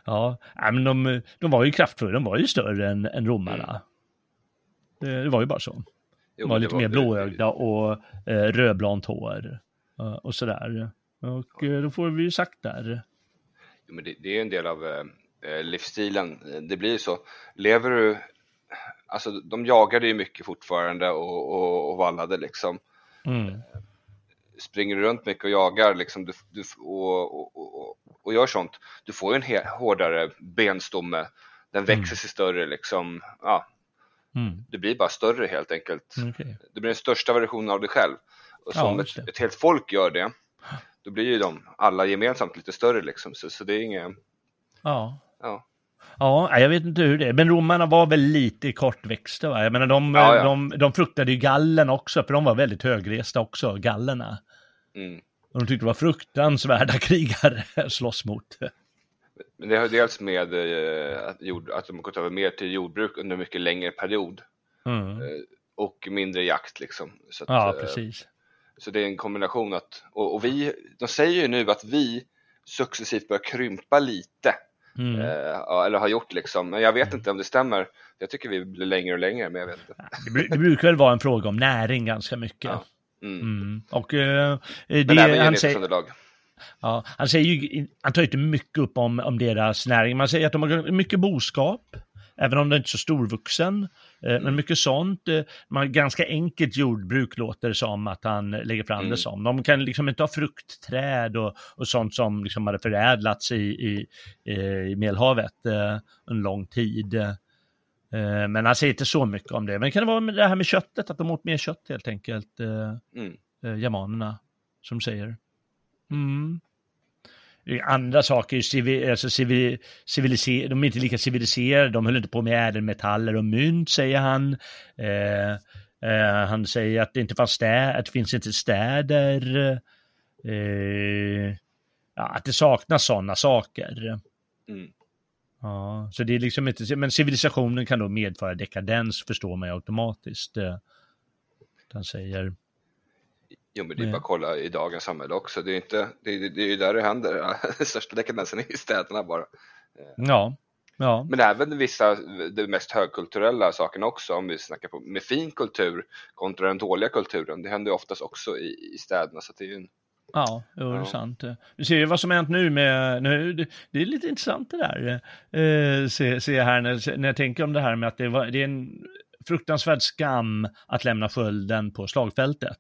ja, men de, de var ju kraftfulla, de var ju större än, än romarna. Det, det var ju bara så. De var lite mer blåögda och eh, rödblont hår eh, och sådär. Och eh, då får vi ju sagt där. Jo, men det, det är en del av eh, eh livsstilen. Det blir så. Lever du alltså de jagade ju mycket fortfarande och, och, och vallade liksom. Mm. Springer du runt mycket och jagar liksom, du, du, och, och, och, gör sånt, du får ju en hårdare benstomme, den växer mm. sig större liksom, ja. Mm. Du blir bara större helt enkelt. Okay. Du blir den största versionen av dig själv. Och som ja, ett, ett, helt folk gör det, då blir ju de alla gemensamt lite större liksom, så, så det är inget... Ja. ja. Ja, jag vet inte hur det är, men romarna var väl lite kortväxta va? Jag menar de, ja, ja. de, de fruktade ju gallen också, för de var väldigt högresta också, gallerna. Mm. Och de tyckte det var fruktansvärda krigare att slåss mot. Men det har dels med eh, att, jord, att de gått över mer till jordbruk under en mycket längre period. Mm. Eh, och mindre jakt liksom. Så att, ja, eh, precis. Så det är en kombination att, och, och vi, de säger ju nu att vi successivt börjar krympa lite Mm. Eh, eller har gjort liksom. Men jag vet inte om det stämmer. Jag tycker vi blir längre och längre, men jag vet inte. Det, det brukar väl vara en fråga om näring ganska mycket. Ja. Mm. Mm. Och, eh, det, men även han säger, Ja, han säger ju, han tar inte mycket upp om, om deras näring. Man säger att de har mycket boskap, även om det inte är så storvuxen. Eh, mm. Men mycket sånt, eh, man, ganska enkelt jordbruk låter det som att han lägger fram mm. det som. De kan liksom inte ha fruktträd och, och sånt som liksom hade förädlats i, i, i Medelhavet eh, en lång tid. Eh, men han säger inte så mycket om det. Men kan det vara med det här med köttet, att de åt mer kött helt enkelt, eh, mm. Eh, germanerna, som säger. Mm andra saker, civil, alltså civil, civiliser, de är inte lika civiliserade, de höll inte på med ädelmetaller och mynt, säger han. Eh, eh, han säger att det inte fanns städer, att det finns inte städer. Eh, ja, att det saknas sådana saker. Mm. Ja, så det är liksom inte, men civilisationen kan då medföra dekadens, förstår man ju automatiskt. Eh, han säger. Jo, men det är bara att kolla i dagens samhälle också. Det är, inte, det, är, det är ju där det händer. Största dekadensen är i städerna bara. Ja. Ja. Men även vissa, de mest högkulturella sakerna också, om vi snackar på, med fin kultur kontra den dåliga kulturen. Det händer ju oftast också i, i städerna. Så det är en... Ja, jo, det är sant. Vi ser ju vad som har hänt nu med, nu, det, det är lite intressant det där. Eh, se, se här när, när jag tänker om det här med att det, var, det är en fruktansvärd skam att lämna skölden på slagfältet.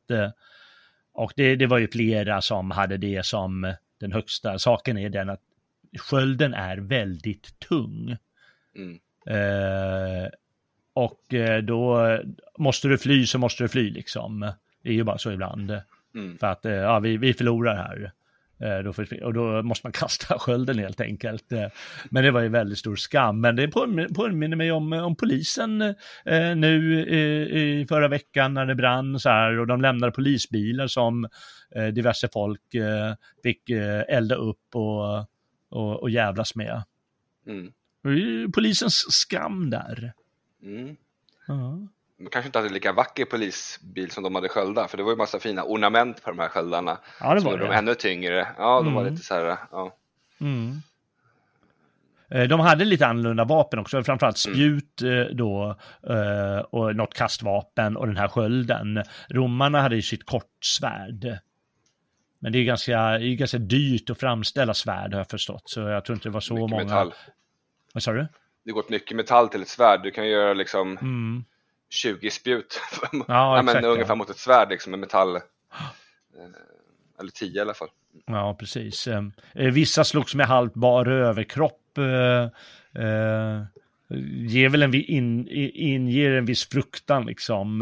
Och det, det var ju flera som hade det som den högsta. Saken är den att skölden är väldigt tung. Mm. Eh, och eh, då måste du fly så måste du fly liksom. Det är ju bara så ibland. Mm. För att eh, ja, vi, vi förlorar här. Eh, och då måste man kasta skölden helt enkelt. Eh, men det var ju väldigt stor skam. Men det påminner mig om, om polisen eh, nu i förra veckan när det brann så här och de lämnade polisbilar som diverse folk fick elda upp och, och, och jävlas med. Mm. Polisens skam där. Mm. De kanske inte hade lika vacker polisbil som de hade sköldar för det var ju massa fina ornament på de här sköldarna. Ja, det var det. de ännu tyngre. Ja, de mm. var lite så här, ja. Mm. Eh, de hade lite annorlunda vapen också, framförallt mm. spjut mm. då eh, och något kastvapen och den här skölden. Romarna hade ju sitt kortsvärd. Men det är ganska, det är ganska dyrt att framställa svärd har jag förstått, så jag tror inte det var så Mycket många. Metall. Vad sa du? det går ett mycket metall till ett svärd. Du kan göra liksom mm. 20 spjut. ja, ja, men, ungefär mot ett svärd liksom med metall. Eh, eller 10 i alla fall. Ja, precis. Eh, vissa slogs med halvt bar överkropp. Eh, ger väl en, in, inger en viss fruktan liksom.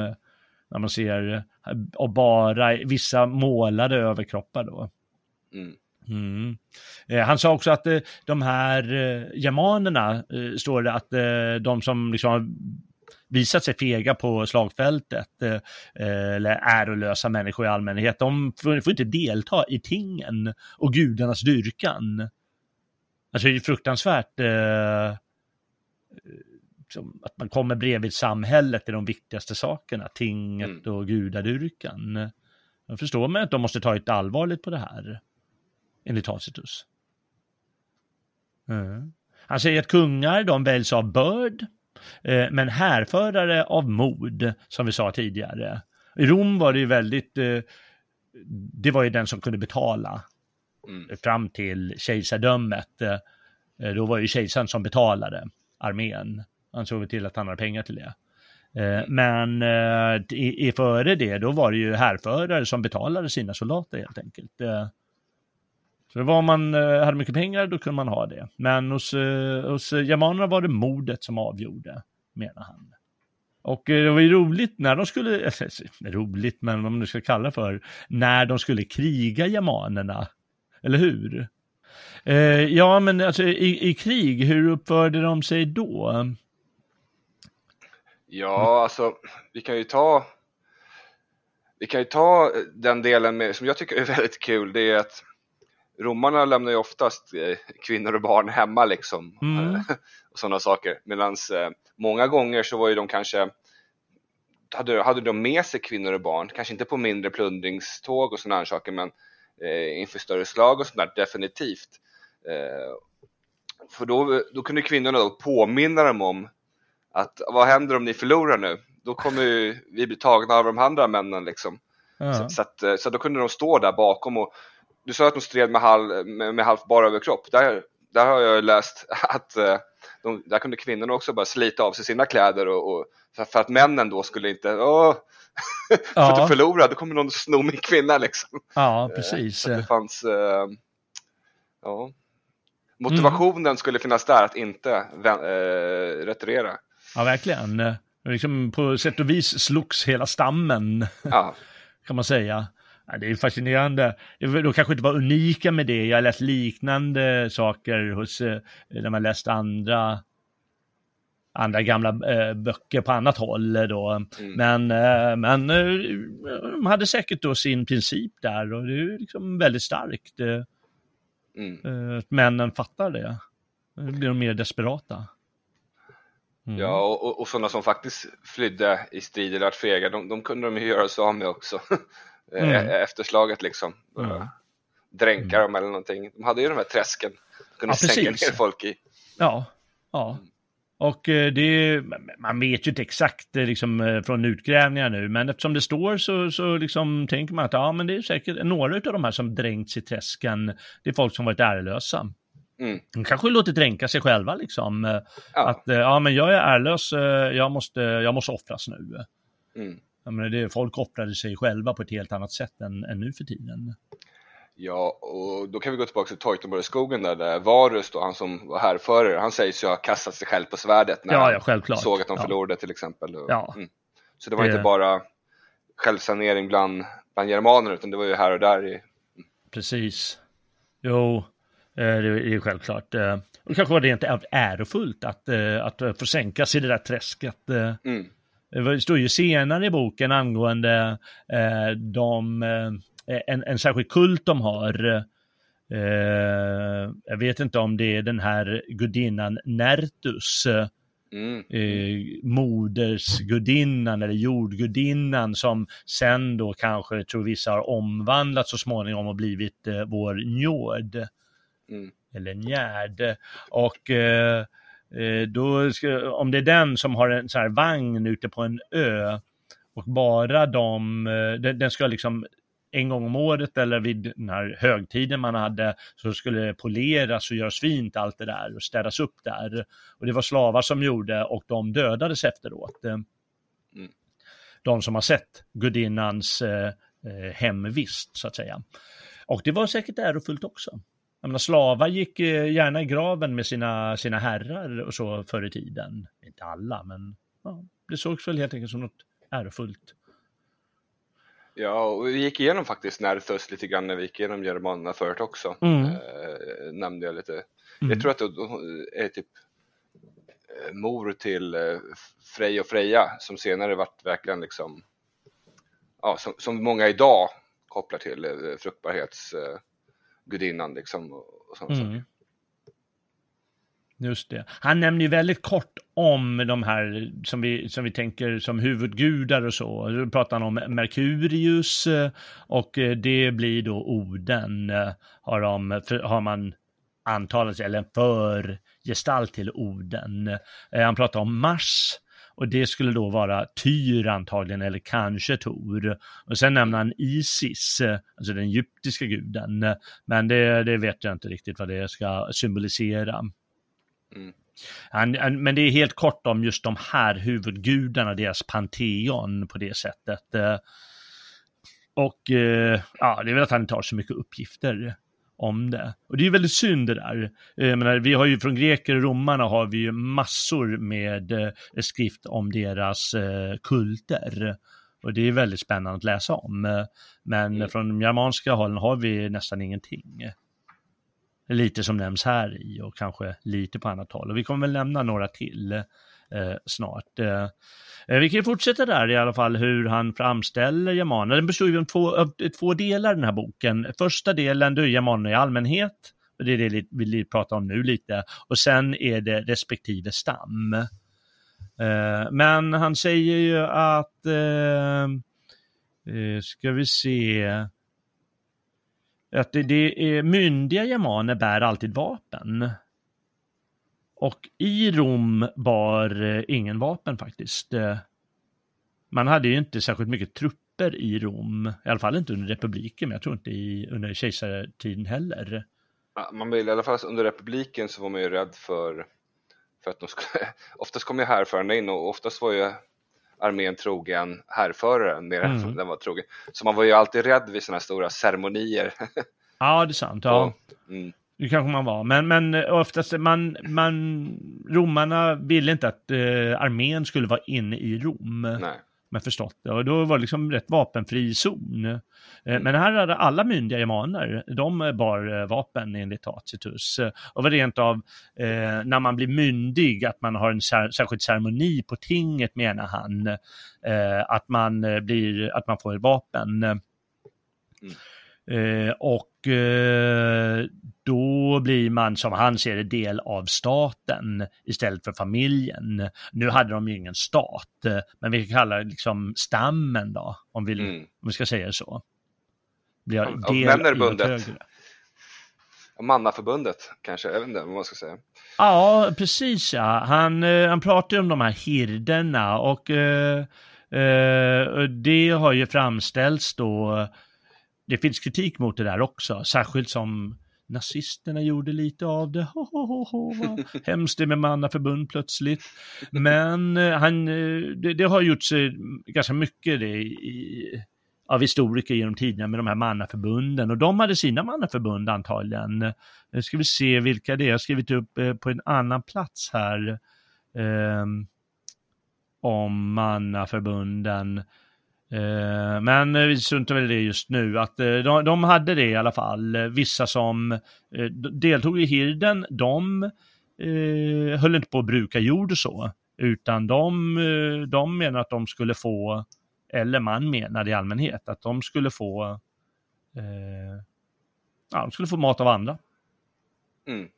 När man ser och bara vissa målade överkroppar då. Mm. Mm. Eh, han sa också att eh, de här eh, germanerna, eh, står det att de som liksom visat sig fega på slagfältet, eh, eller ärolösa människor i allmänhet, de får, inte delta i tingen och gudarnas dyrkan. Alltså det är fruktansvärt liksom, att man kommer bredvid samhället är de viktigaste sakerna, tinget mm. och gudadyrkan. Jag förstår man att de måste ta ett allvarligt på det här, enligt Tacitus. Mm. Han säger att kungar, de väljs av börd, eh, men härförare av mod, som vi sa tidigare. I Rom var det ju väldigt, eh, det var ju den som kunde betala mm. fram till kejsardömet. Eh, då var ju kejsaren som betalade armén. Han såg till att han hade pengar till det. Eh, men eh, i, i före det, då var det ju härförare som betalade sina soldater helt enkelt. Eh, så var man eh, hade mycket pengar, då kunde man ha det. Men hos, eh, hos germanerna var det modet som avgjorde, menar han. Och eh, det var ju roligt när de skulle, roligt men vad man nu ska kalla det för, när de skulle kriga germanerna. Eller hur? ja, men alltså i, i krig, hur uppförde de sig då? Ja, alltså vi kan ju ta vi kan ju ta den delen med, som jag tycker är väldigt kul, det är att romarna lämnar ju oftast eh, kvinnor och barn hemma liksom. Mm. och sådana saker. Medan eh, många gånger så var ju de kanske, hade, hade de med sig kvinnor och barn, kanske inte på mindre plundringståg och sådana saker, men eh, inför större slag och sådär, definitivt. Eh, för då, då kunde kvinnorna då påminna dem om att vad händer om ni förlorar nu? Då kommer ju vi bli tagna av de andra männen liksom. Ja. Så, så, att, eh, så då kunde de stå där bakom och du sa att de stred med, halv, med, med halvt bara överkropp. Där, där har jag läst att eh, de, där kunde kvinnorna också bara slita av sig sina kläder och, och för att männen då skulle inte, åh, för ja. att du förlorar, då kommer någon sno min kvinna liksom. Ja, eh, precis. Så det fanns, ja, motivationen mm. skulle finnas där att inte äh, retirera. Ja, verkligen. Liksom på sätt och vis slogs hela stammen, ja. kan man säga. Ja, det är fascinerande. De kanske inte var unika med det. Jag har läst liknande saker hos, eh, när man läst andra, andra gamla äh, böcker på annat håll då. Mm. Men, äh, men äh, de hade säkert då sin princip där och det är liksom väldigt starkt. Mm. männen fattar det. Då blir de mer desperata. Mm. Ja, och, och sådana som faktiskt flydde i strid eller att fega, de, de kunde de ju göra sig av med också. Mm. E-, efter slaget liksom. Mm. Dränka mm. dem eller någonting. De hade ju de här träsken. De kunde ja, sänka ner folk i. Ja, ja. Mm. Och eh, det, man vet ju inte exakt eh, liksom, eh, från utgrävningar nu, men eftersom det står så, så liksom tänker man att ja, men det är säkert några av de här som dränkts i träsken, det är folk som varit ärelösa. Mm. De kanske låter dränka sig själva liksom. Eh, ja. Att eh, ja, men jag är ärlös, eh, jag måste, jag måste offras nu. Mm. Jag menar, det, folk offrade sig själva på ett helt annat sätt än, än nu för tiden. Ja, och då kan vi gå tillbaka till Teutoburg-skogen där, där Varus då, han som var härförare, han sägs ju ha kastat sig själv på svärdet när ja, ja, han såg att de förlorade till exempel. Ja. Mm. Så det var det... inte bara självsanering bland, bland germaner, utan det var ju här och där. I... Precis. Jo, Eh, det är självklart. Eh, och kanske var det rent ärofullt att, eh, att få sänkas i det där träsket. Mm. Det står ju senare i boken angående de, en, en särskild kult de har. Jag vet inte om det är den här gudinnan Nertus. Mm. modersgudinnan eller jordgudinnan som sen då kanske, tror vissa, har omvandlats så småningom och blivit vår njord. Mm. Eller Njärd. Och eh, eh, då ska, om det är den som har en sån här vagn ute på en ö och bara de, eh, den, den ska liksom en gång om året eller vid den här högtiden man hade så skulle det poleras och göras fint allt det där och städas upp där. Och det var slavar som gjorde och de dödades efteråt. Mm. De som har sett gudinnans eh, eh, hemvist så att säga. Och det var säkert ärofullt också. Jag menar, slavar gick eh, gärna i graven med sina, sina herrar och så förr i tiden. Inte alla, men ja, det sågs väl helt enkelt som något ärofullt. Ja, och vi gick igenom faktiskt Nerthus lite grann när vi gick igenom germanerna förut också. Mm. Eh, nämnde jag lite. Mm. Jag tror att det är typ eh, mor till eh, Frej och Freja som senare vart verkligen liksom, ja, som, som många idag kopplar till eh, fruktbarhetsgudinnan liksom och, och sådana mm. saker. Just det. Han nämner ju väldigt kort om de här som vi, som vi tänker som huvudgudar och så. Då pratar han om Merkurius eh, och eh, det blir då Oden. Eh, har, de, har man antalat sig, eller en förgestalt till Oden. Han pratar om Mars och det skulle då vara Tyr antagligen, eller kanske Tor. Och sen nämner han Isis, alltså den egyptiska guden. Men det, det vet jag inte riktigt vad det ska symbolisera. Mm. Han, han, men det är helt kort om just de här huvudgudarna, deras panteon på det sättet. Och eh, ja, det är väl att han inte har så mycket uppgifter om det. Och det är väldigt synd det där. Jag eh, menar, vi har ju från greker och romarna har vi ju massor med skrift om deras kulter. Och det är väldigt spännande att läsa om. Men mm. från de germanska hållen har vi nästan ingenting lite som nämns här i och kanske lite på annat håll. Och vi kommer väl nämna några till eh, snart. Eh, eh vi kan fortsätta där i alla fall hur han framställer germaner. Den består ju av två, av två delar den här boken. Första delen då är germaner i allmänhet. Och det är det vi pratar om nu lite. Och sen är det respektive stam. Eh, men han säger ju att, eh, eh, ska vi se, att det, det är myndiga jamaner bär alltid vapen. Och i Rom bar eh, ingen vapen faktiskt. Eh, man hade ju inte särskilt mycket trupper i Rom, i alla fall inte under republiken, men jag tror inte i, under kejsartiden heller. Man vill i alla fall under republiken så var man ju rädd för, för att de skulle, oftast kom ju härförarna in och oftast var ju armén trogen härföraren mer än mm. den var trogen. Så man var ju alltid rädd vid sådana här stora ceremonier. ja, det är sant. Ja. Och, mm. Det kanske man var, men, men oftast man, man, romarna ville inte att eh, armén skulle vara inne i Rom. Nej med förstått det. Och då var det liksom rätt vapenfri zon. Eh, mm. Men här hade alla myndiga germaner, de bar eh, vapen enligt Tacitus. Och var rent av eh, när man blir myndig, att man har en sär, särskild ceremoni på tinget menar han, eh, att, man eh, blir, att man får ett vapen. Mm. Eh, och eh, då blir man som han ser det del av staten istället för familjen. Nu hade de ju ingen stat, eh, men vi kan kalla det liksom stammen då, om vi, mm. om vi ska säga så. Blir del och Vännerbundet. Mannaförbundet kanske, jag vet inte vad man ska säga. Ja, precis ja. Han, han pratar ju om de här hirderna och eh, eh, det har ju framställts då det finns kritik mot det där också, särskilt som nazisterna gjorde lite av det. Ho, ho, ho, ho, vad hemskt det med mannaförbund plötsligt. Men eh, han, eh, det, det, har gjorts ganska mycket det i, av historiker genom tiderna med de här mannaförbunden och de hade sina mannaförbund antagligen. Nu eh, ska vi se vilka det är, jag har skrivit upp på en annan plats här eh, om mannaförbunden. Eh, men eh, vi struntar väl i det just nu, att eh, de, de, hade det i alla fall. Vissa som eh, deltog i hirden, de höll inte på att bruka jord och så, utan de, de menar att de skulle få, eller man menar i allmänhet, att de skulle få, ja, de skulle få mat av andra. Mm.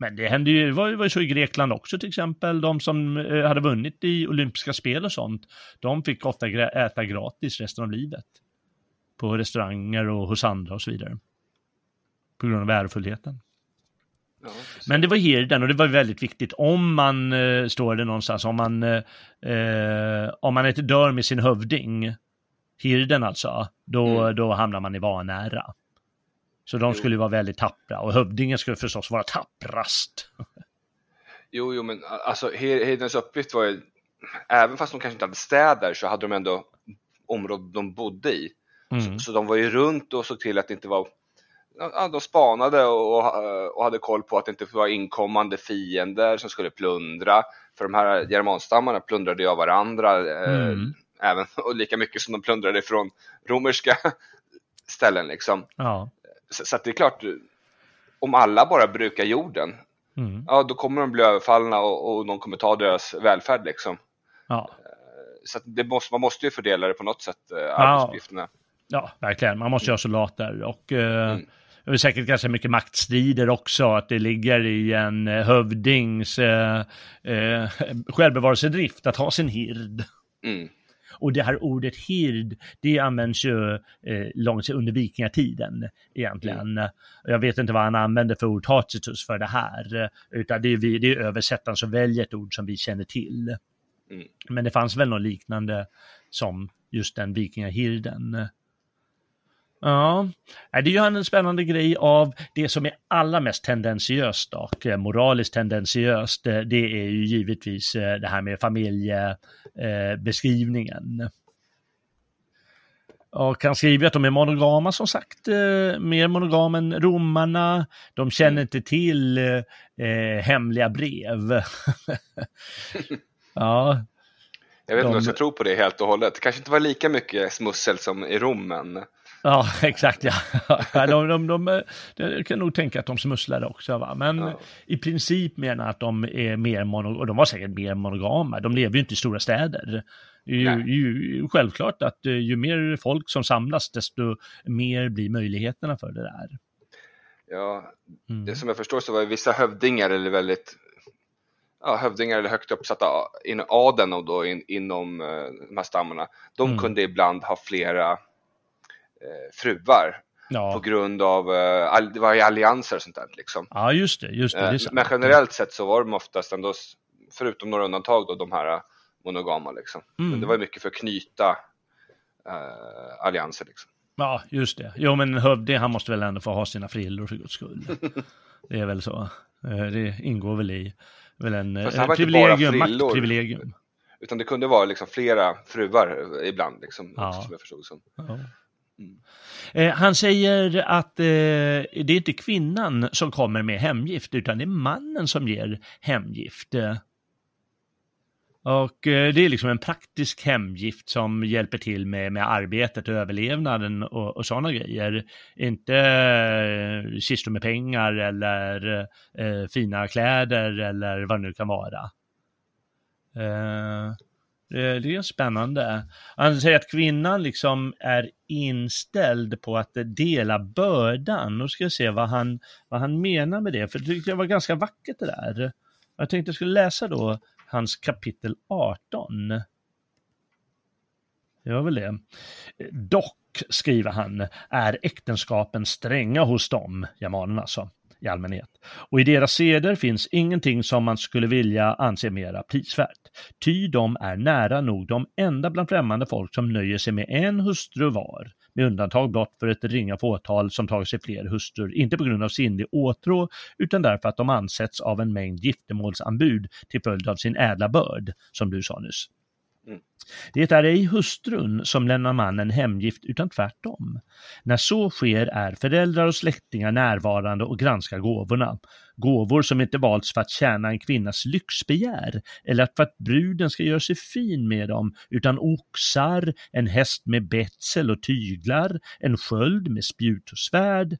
Men det hände ju, det var, ju så i Grekland också till exempel, de som eh, hade vunnit i olympiska spel och sånt, de fick ofta äta gratis resten av livet. På restauranger och hos andra och så vidare. På grund av värdefullheten. Ja, Men det var hirden och det var väldigt viktigt om man, eh, står det någonstans, om man, eh, eh om man inte dör med sin hövding, hirden alltså, då, mm. då hamnar man i vanära. Så de skulle vara väldigt tappra och hövdingen skulle förstås vara tapprast. Jo, jo, men alltså hirdens uppgift var ju, även fast de kanske inte hade städer så hade de ändå områden de bodde i. Mm. Så, så, de var ju runt och såg till att det inte var ja, de spanade och, och hade koll på att det inte var inkommande fiender som skulle plundra. För de här germanstammarna plundrade ju av varandra, eh, mm. eh, även, och lika mycket som de plundrade från romerska ställen. Liksom. Ja. Så, så det är klart, om alla bara brukar jorden, mm. ja då kommer de bli överfallna och, och någon kommer ta deras välfärd. Liksom. Ja. Eh, så det måste, man måste ju fördela det på något sätt, eh, arbetsuppgifterna. Ja, verkligen. Man måste ju ha soldater och eh, mm. Det är säkert ganska mycket maktstrider också, att det ligger i en hövdings eh, eh, självbevarelsedrift att ha sin hird. Mm. Och det här ordet hird, det används ju eh, långt under vikingatiden egentligen. Mm. Jag vet inte vad han använde för ord Tacitus för det här, utan det är, vi, det är översättaren som väljer ett ord som vi känner till. Mm. Men det fanns väl något liknande som just den vikingahirden. Ja, det gör han en spännande grej av det som är allra mest tendentiöst och eh, moraliskt tendentiöst. Eh, det är ju givetvis eh, det här med familjebeskrivningen. Och han skriver att de är monogama som sagt, mer monogama än romarna. De känner inte till eh, hemliga brev. ja. Jag vet inte om jag ska tro på det helt och hållet. Det kanske inte var lika mycket smussel som i Rom, men Ja, exakt. Ja. De, de, de, de, kan nog tänka att de smusslade också, va? men ja. i princip menar att de är mer monogama, och de var säkert mer monogama. De lever ju inte i stora städer. Ju, ju, självklart att eh, ju mer folk som samlas, desto mer blir möjligheterna för det där. Ja, mm. det som jag förstår så var vissa hövdingar eller väldigt ja, hövdingar eller högt uppsatta inom adeln och då in, inom uh, de här stammarna, de mm. kunde ibland ha flera fruar. Ja. På grund av, eh, det var ju allianser och sånt där liksom. Ja just det, just det. det eh, Men generellt sett så var de oftast ändå, förutom några undantag då, de här monogama liksom. Mm. Men det var mycket för att knyta äh, allianser liksom. Ja, just det. Jo, men Hövding, han måste väl ändå få ha sina frillor för guds skull. det är väl så. Det ingår väl i väl en, en privilegium, maktprivilegium. Utan det kunde vara liksom flera fruar ibland, liksom, ja. som jag förstod som. Ja. Mm. Eh, han säger att eh, det är inte kvinnan som kommer med hemgift, utan det är mannen som ger hemgift. Och eh, det är liksom en praktisk hemgift som hjälper till med, med arbetet och överlevnaden och, och sådana grejer. Inte eh, kistor med pengar eller eh, fina kläder eller vad det nu kan vara. Eh, Eh, det är spännande. Han säger att kvinnan liksom är inställd på att dela bördan. Nu ska jag se vad han, vad han menar med det, för det tyckte jag var ganska vackert det där. Jag tänkte jag skulle läsa då hans kapitel 18. Det var väl det. Dock, skriver han, är äktenskapen stränga hos dem, jamanerna alltså i allmänhet. Och i deras seder finns ingenting som man skulle vilja anse mera prisvärt. Ty de är nära nog de enda bland främmande folk som nöjer sig med en hustru var, med undantag blott för ett ringa fåtal som tagit sig fler hustrur, inte på grund av sinnlig åtrå, utan därför att de ansetts av en mängd giftermålsanbud till följd av sin ädla börd, som du sa nyss. Mm. Det är ej hustrun som lämnar mannen hemgift utan tvärtom. När så sker är föräldrar och släktingar närvarande och granskar gåvorna. Gåvor som inte valts för att tjäna en kvinnas lyxbegär eller för att bruden ska göra sig fin med dem, utan oxar, en häst med betsel och tyglar, en sköld med spjut och svärd,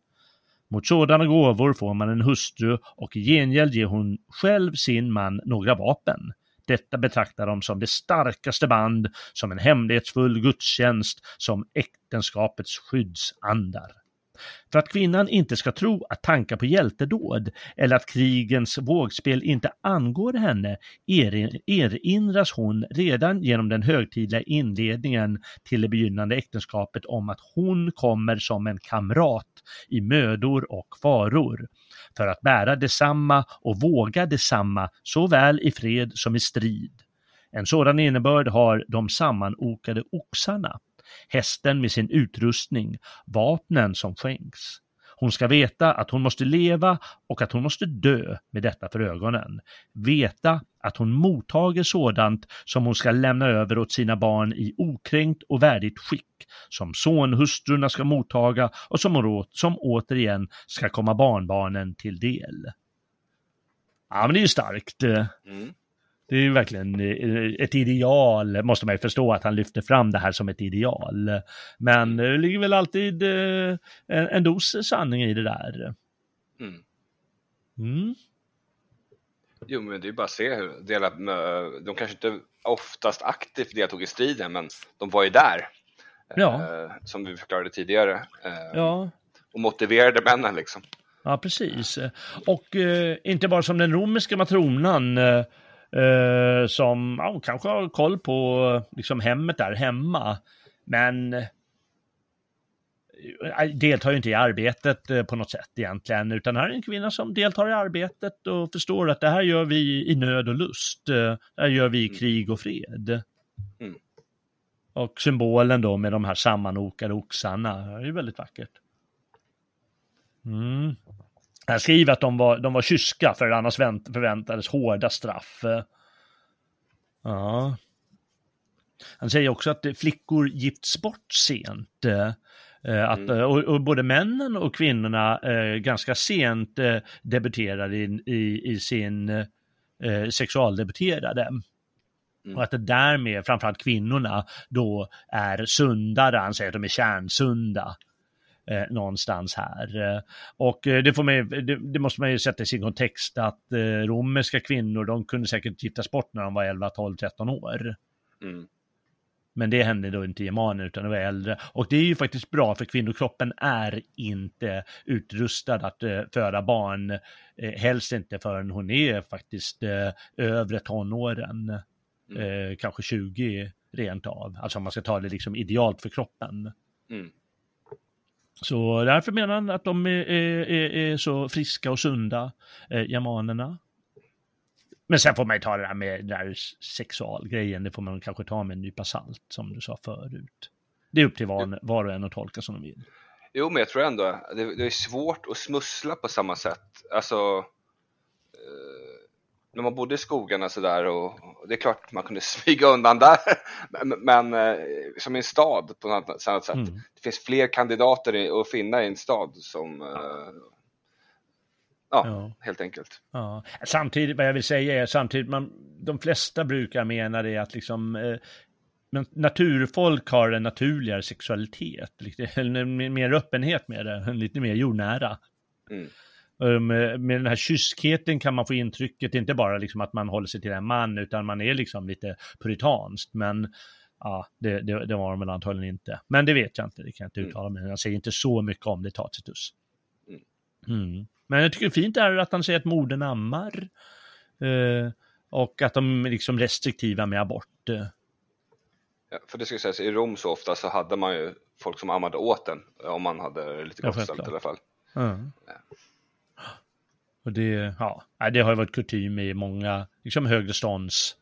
mot sådana gåvor får man en hustru och i gengäld ger hon själv sin man några vapen. Detta betraktar de som det starkaste band, som en hemlighetsfull gudstjänst, som äktenskapets skyddsandar. För att kvinnan inte ska tro att tankar på hjältedåd eller att krigens vågspel inte angår henne erinras hon redan genom den högtidliga inledningen till det begynnande äktenskapet om att hon kommer som en kamrat i mödor och faror för att bära detsamma och våga detsamma såväl i fred som i strid. En sådan innebörd har de sammanokade oxarna hästen med sin utrustning, vapnen som skänks. Hon ska veta att hon måste leva och att hon måste dö med detta för ögonen. Veta att hon mottager sådant som hon ska lämna över åt sina barn i okränkt och värdigt skick, som sonhustrurna ska mottaga och som, som återigen ska komma barnbarnen till del. Ja, men det är ju starkt. Mm. Det är ju verkligen eh, ett ideal, måste man ju förstå att han lyfter fram det här som ett ideal. Men det ligger väl alltid eh, en, en dos sanning i det där. Mm. Mm. Jo, men det är bara att se hur delar, de kanske inte oftast aktivt deltog i striden, men de var ju där. Ja. Eh, som vi förklarade tidigare. Eh, ja. Och motiverade männen liksom. Ja, precis. Och eh, inte bara som den romerska matronan eh, eh, som ja, kanske har koll på liksom, hemmet där hemma. Men eh, deltar ju inte i arbetet eh, på något sätt egentligen, utan här är en kvinna som deltar i arbetet och förstår att det här gör vi i nöd och lust. Eh, det här gör vi i mm. krig och fred. Mm. Och symbolen då med de här sammanokade oxarna är ju väldigt vackert. Mm. Han skriver att de var, de var kyska för annars förväntades hårda straff. Ja. Han säger också att flickor gifts bort sent. Eh, att, mm. och, och, både männen och kvinnorna eh, ganska sent eh, debuterade i, i, i sin eh, sexualdebuterade. Mm. Och att det därmed, framförallt kvinnorna, då är sundare, han säger att de är kärnsunda eh, någonstans här. Eh, och eh, det, får man, det, det, måste man ju sätta i sin kontext att eh, romerska kvinnor, de kunde säkert giftas bort när de var 11, 12, 13 år. Mm. Men det hände då inte i Germanen utan det var äldre. Och det är ju faktiskt bra för kvinnokroppen är inte utrustad att eh, föda barn. Eh, helst inte förrän hon är faktiskt eh, övre tonåren. Mm. Eh, kanske 20 rent av. Alltså om man ska ta det liksom idealt för kroppen. Mm. Så därför menar han att de är, är, är så friska och sunda, eh, germanerna. Men sen får man ju ta det där med den där sexualgrejen, det får man kanske ta med en nypa salt som du sa förut. Det är upp till var, var och en att tolka som de vill. Jo, men jag tror ändå det, det är svårt att smussla på samma sätt. Alltså, eh, när man bodde i skogarna sådär och, och det är klart man kunde smyga undan där. men, men eh, som i en stad på något annat sätt. Mm. Det finns fler kandidater att finna i en stad som eh, Ja, ja, helt enkelt. Ja. Samtidigt, vad jag vill säga är samtidigt, man, de flesta brukar mena det att liksom eh, men naturfolk har en naturligare sexualitet, lite, mer öppenhet med det, lite mer jordnära. Mm. Med, med den här kyskheten kan man få intrycket, inte bara liksom att man håller sig till en man, utan man är liksom lite puritanskt, men ja, det, det, det var de väl antagligen inte. Men det vet jag inte, det kan jag inte mm. uttala mig Jag säger inte så mycket om det, Tacitus. Mm. Mm. Men jag tycker det är fint är att han säger att modern ammar. Eh, och att de är liksom restriktiva med abort. Eh. Ja, för det ska sägas, i Rom så ofta så hade man ju folk som ammade åt den, om man hade lite gott ställt i alla fall. Mm. Ja. Och det, ja, det har ju varit kutym i många liksom högre stånds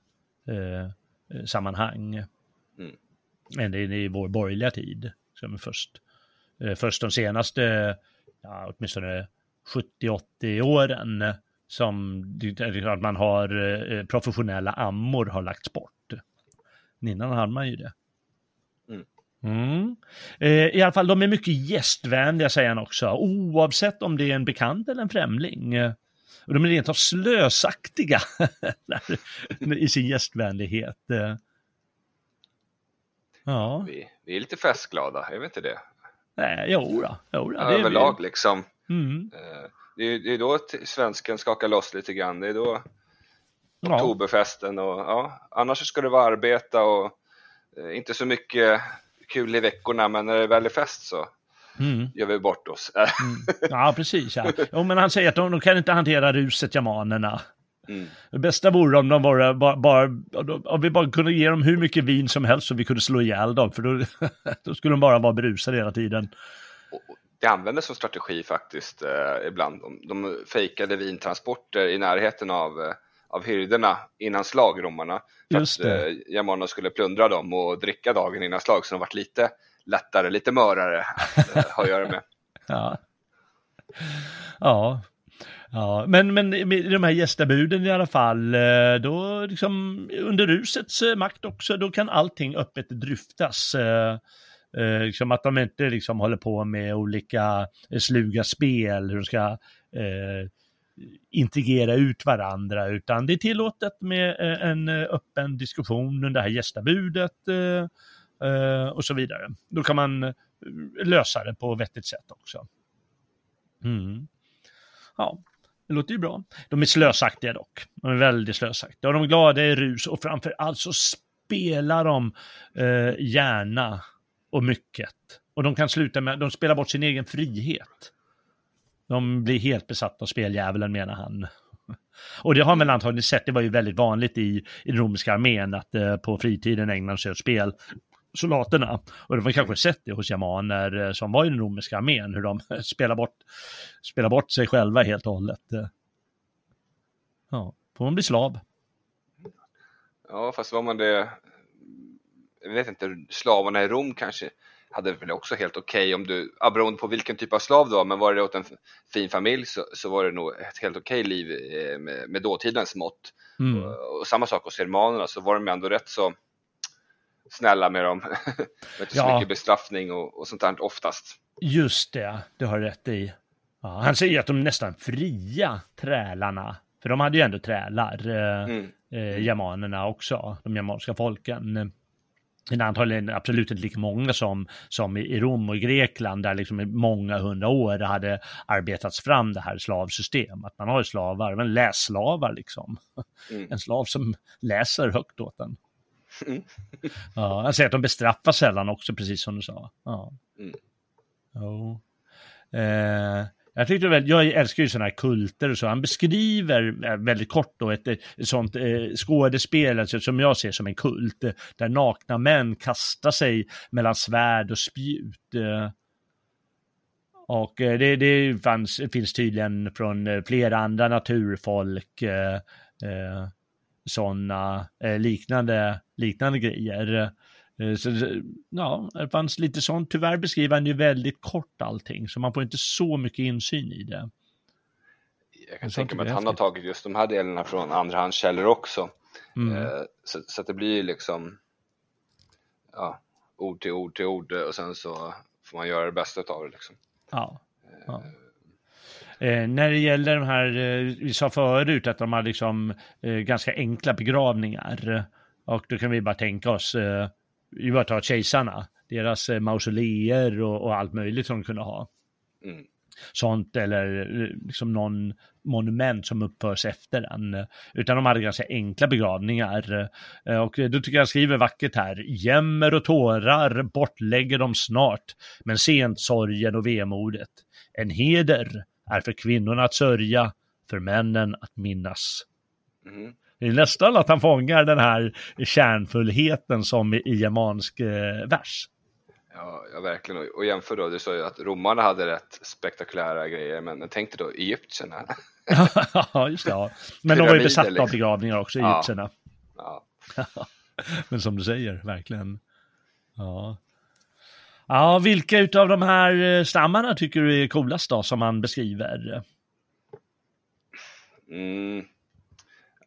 eh, sammanhang. Mm. Men det är i vår borgerliga tid, som först, eh, först de senaste, ja, åtminstone 70-80 åren som att man har eh, professionella ammor har lagts bort. Innan hade man ju det. Mm. Eh, I alla fall, de är mycket gästvänliga säger han också, oavsett om det är en bekant eller en främling. Och de är rent av slösaktiga i sin gästvänlighet. Ja. Vi, vi är lite festglada, är vi inte det? Nej, jo då. Jo då. Överlag liksom. Mm. Eh, det, är, det är då svensken skakar loss lite grann. Det är då ja. oktoberfesten och ja, annars ska det vara arbeta och eh, inte så mycket kul i veckorna, men när det väl är fest så mm. gör vi bort oss. mm. Ja, precis. Ja. Jo, men han säger att de, de kan inte hantera ruset, jamanerna. Mm. Det bästa vore om de bara, bara, om vi bara kunde ge dem hur mycket vin som helst så vi kunde slå ihjäl dem, för då, då skulle de bara vara berusade hela tiden. Det användes som strategi faktiskt eh, ibland. De, de fejkade vintransporter i närheten av, eh, av hyrderna innan slag, romarna. För Just att eh, germanerna skulle plundra dem och dricka dagen innan slag, så de varit lite lättare, lite mörare att eh, ha att göra med. ja. ja, Ja, men, men de här gästabuden i alla fall, eh, då liksom under rusets eh, makt också, då kan allting öppet dryftas. Eh, liksom att de inte liksom håller på med olika sluga spel, hur de ska eh, integrera ut varandra, utan det är tillåtet med eh, en eh, öppen diskussion under det här gästabudet eh, och så vidare. Då kan man lösa det på vettigt sätt också. Mm. Ja, det låter ju bra. De är slösaktiga dock. De är väldigt slösaktiga. Och de är glada i rus och framför allt så spelar de eh, gärna och mycket. Och de kan sluta med, de spelar bort sin egen frihet. De blir helt besatta av speldjävulen menar han. Och det har man antagligen sett, det var ju väldigt vanligt i, i den romerska armén att eh, på fritiden ägna sig åt spel soldaterna. Och de har kanske sett det hos germaner eh, som var i den romerska armén, hur de spelar bort, spelar bort sig själva helt och hållet. Ja, får man bli slav. Ja, fast var man det, jag vet inte, slavarna i Rom kanske hade väl också helt okej okay om du, ja, beroende på vilken typ av slav du var, men var det åt en fin familj så, så var det nog ett helt okej okay liv eh, med, med dåtidens mått. Mm. Och, och, samma sak hos germanerna så var de ändå rätt så snälla med dem. inte så ja. mycket bestraffning och, och sånt där oftast. Just det, det har rätt i. Ja, han säger att de nästan fria trälarna, för de hade ju ändå trälar, eh, mm. eh, germanerna också, de germanska folken. Men antagligen absolut inte lika många som, som i Rom och Grekland där liksom i många hundra år hade arbetats fram det här slavsystemet. Att man har slavar, men lässlavar liksom. Mm. En slav som läser högt åt en. Mm. ja, jag säger att de bestraffar sällan också, precis som du sa. Ja. Mm. Oh. Eh, jag, tyckte väl, jag älskar ju sådana här kulter och så. Han beskriver eh, väldigt kort då ett, ett sånt eh, skådespel alltså, som jag ser som en kult. Eh, där nakna män kastar sig mellan svärd och spjut. Eh. Och eh, det, det fanns, finns tydligen från flera andra naturfolk sådana eh, liknande, liknande grejer. Eh, så, ja, det fanns lite sånt. Tyvärr beskriver han ju väldigt kort allting, så man får inte så mycket insyn i det. Jag kan tänka mig att han har tagit just de här delarna från andrahandskällor också. Mm. Eh, så, så, att det blir liksom ja, ord till ord till ord och sen så får man göra det bästa av det liksom. Ja. ja. Eh, när det gäller de här, eh, vi sa förut att de har liksom eh, ganska enkla begravningar. Och då kan vi bara tänka oss, eh, vi bara tar kejsarna, deras eh, mausoleer och, och, allt möjligt som de kunde ha. Mm. Sånt eller eh, liksom någon monument som uppförs efter den. Utan de hade ganska enkla begravningar. Eh, och då tycker jag han skriver vackert här. Jämmer och tårar bortlägger de snart, men sent sorgen och vemodet. En heder är för kvinnorna att sörja, för männen att minnas. Mm. Det är nästan att han fångar den här kärnfullheten som i germansk eh, vers. Ja, ja, verkligen. Och jämför då, du sa ju att romarna hade rätt spektakulära grejer, men tänk dig då egyptierna. ja, just det. Ja. Men de var ju besatta liksom. av begravningar också, egyptierna. Ja. ja. men som du säger, verkligen. Ja. Ja, vilka utav de här eh, stammarna tycker du är coolast då, som man beskriver? Mm.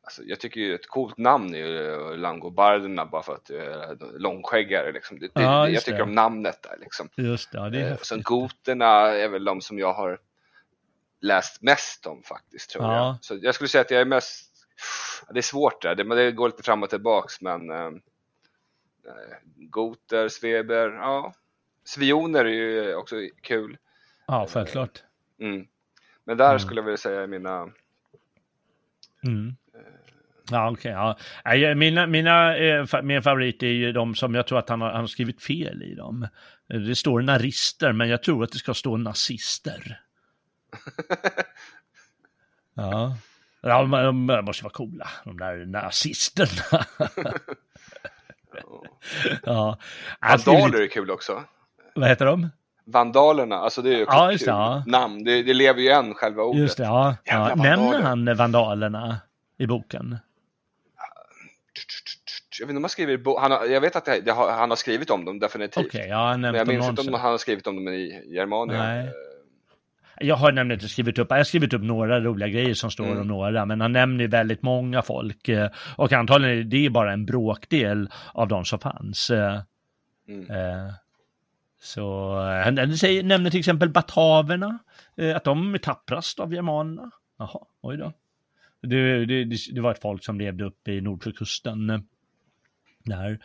Alltså, jag tycker ju ett coolt namn är ju eh, langobarderna bara för att du är långskäggare. Liksom. Det, ja, jag tycker det. om namnet där. Liksom. Just det, ja, det är eh, Sen goterna är väl de som jag har läst mest om faktiskt, tror ja. jag. Så jag skulle säga att jag är mest, det är svårt där, det, det går lite fram och tillbaks, men äh, goter, sveber, ja, Svioner är ju också kul. Ja, självklart. Mm. Men där mm. skulle jag vilja säga mina... Mm. Ja, okej. Okay, ja. Mina, mina, eh, min favorit är ju de som jag tror att han har, han har skrivit fel i dem. Det står narister, men jag tror att det ska stå nazister. ja. Ja, de, de måste vara coola, de där nazisterna. ja. Vandaler är kul också. Vad heter de? Vandalerna, alltså det är ju ja, just det, ja. namn. Det, det, lever ju än, själva ordet. Just det, ja. ja. Nämner han Vandalerna i boken? Jag vet inte om han skriver han har, Jag vet att det, det har, han har skrivit om dem definitivt. Okay, ja, Men jag minns inte om han har skrivit om dem i Germania. Nej. Jag har nämligen inte skrivit upp, jag har skrivit upp några roliga grejer som står mm. om några, men han nämner väldigt många folk eh, och antagligen det är bara en bråkdel av de som fanns. Eh, mm. Eh, så han nämner till exempel bataverna, att de är tapprast av germanerna. Jaha, oj då. Det, det, det, var ett folk som levde uppe i Nordsjökusten. Där.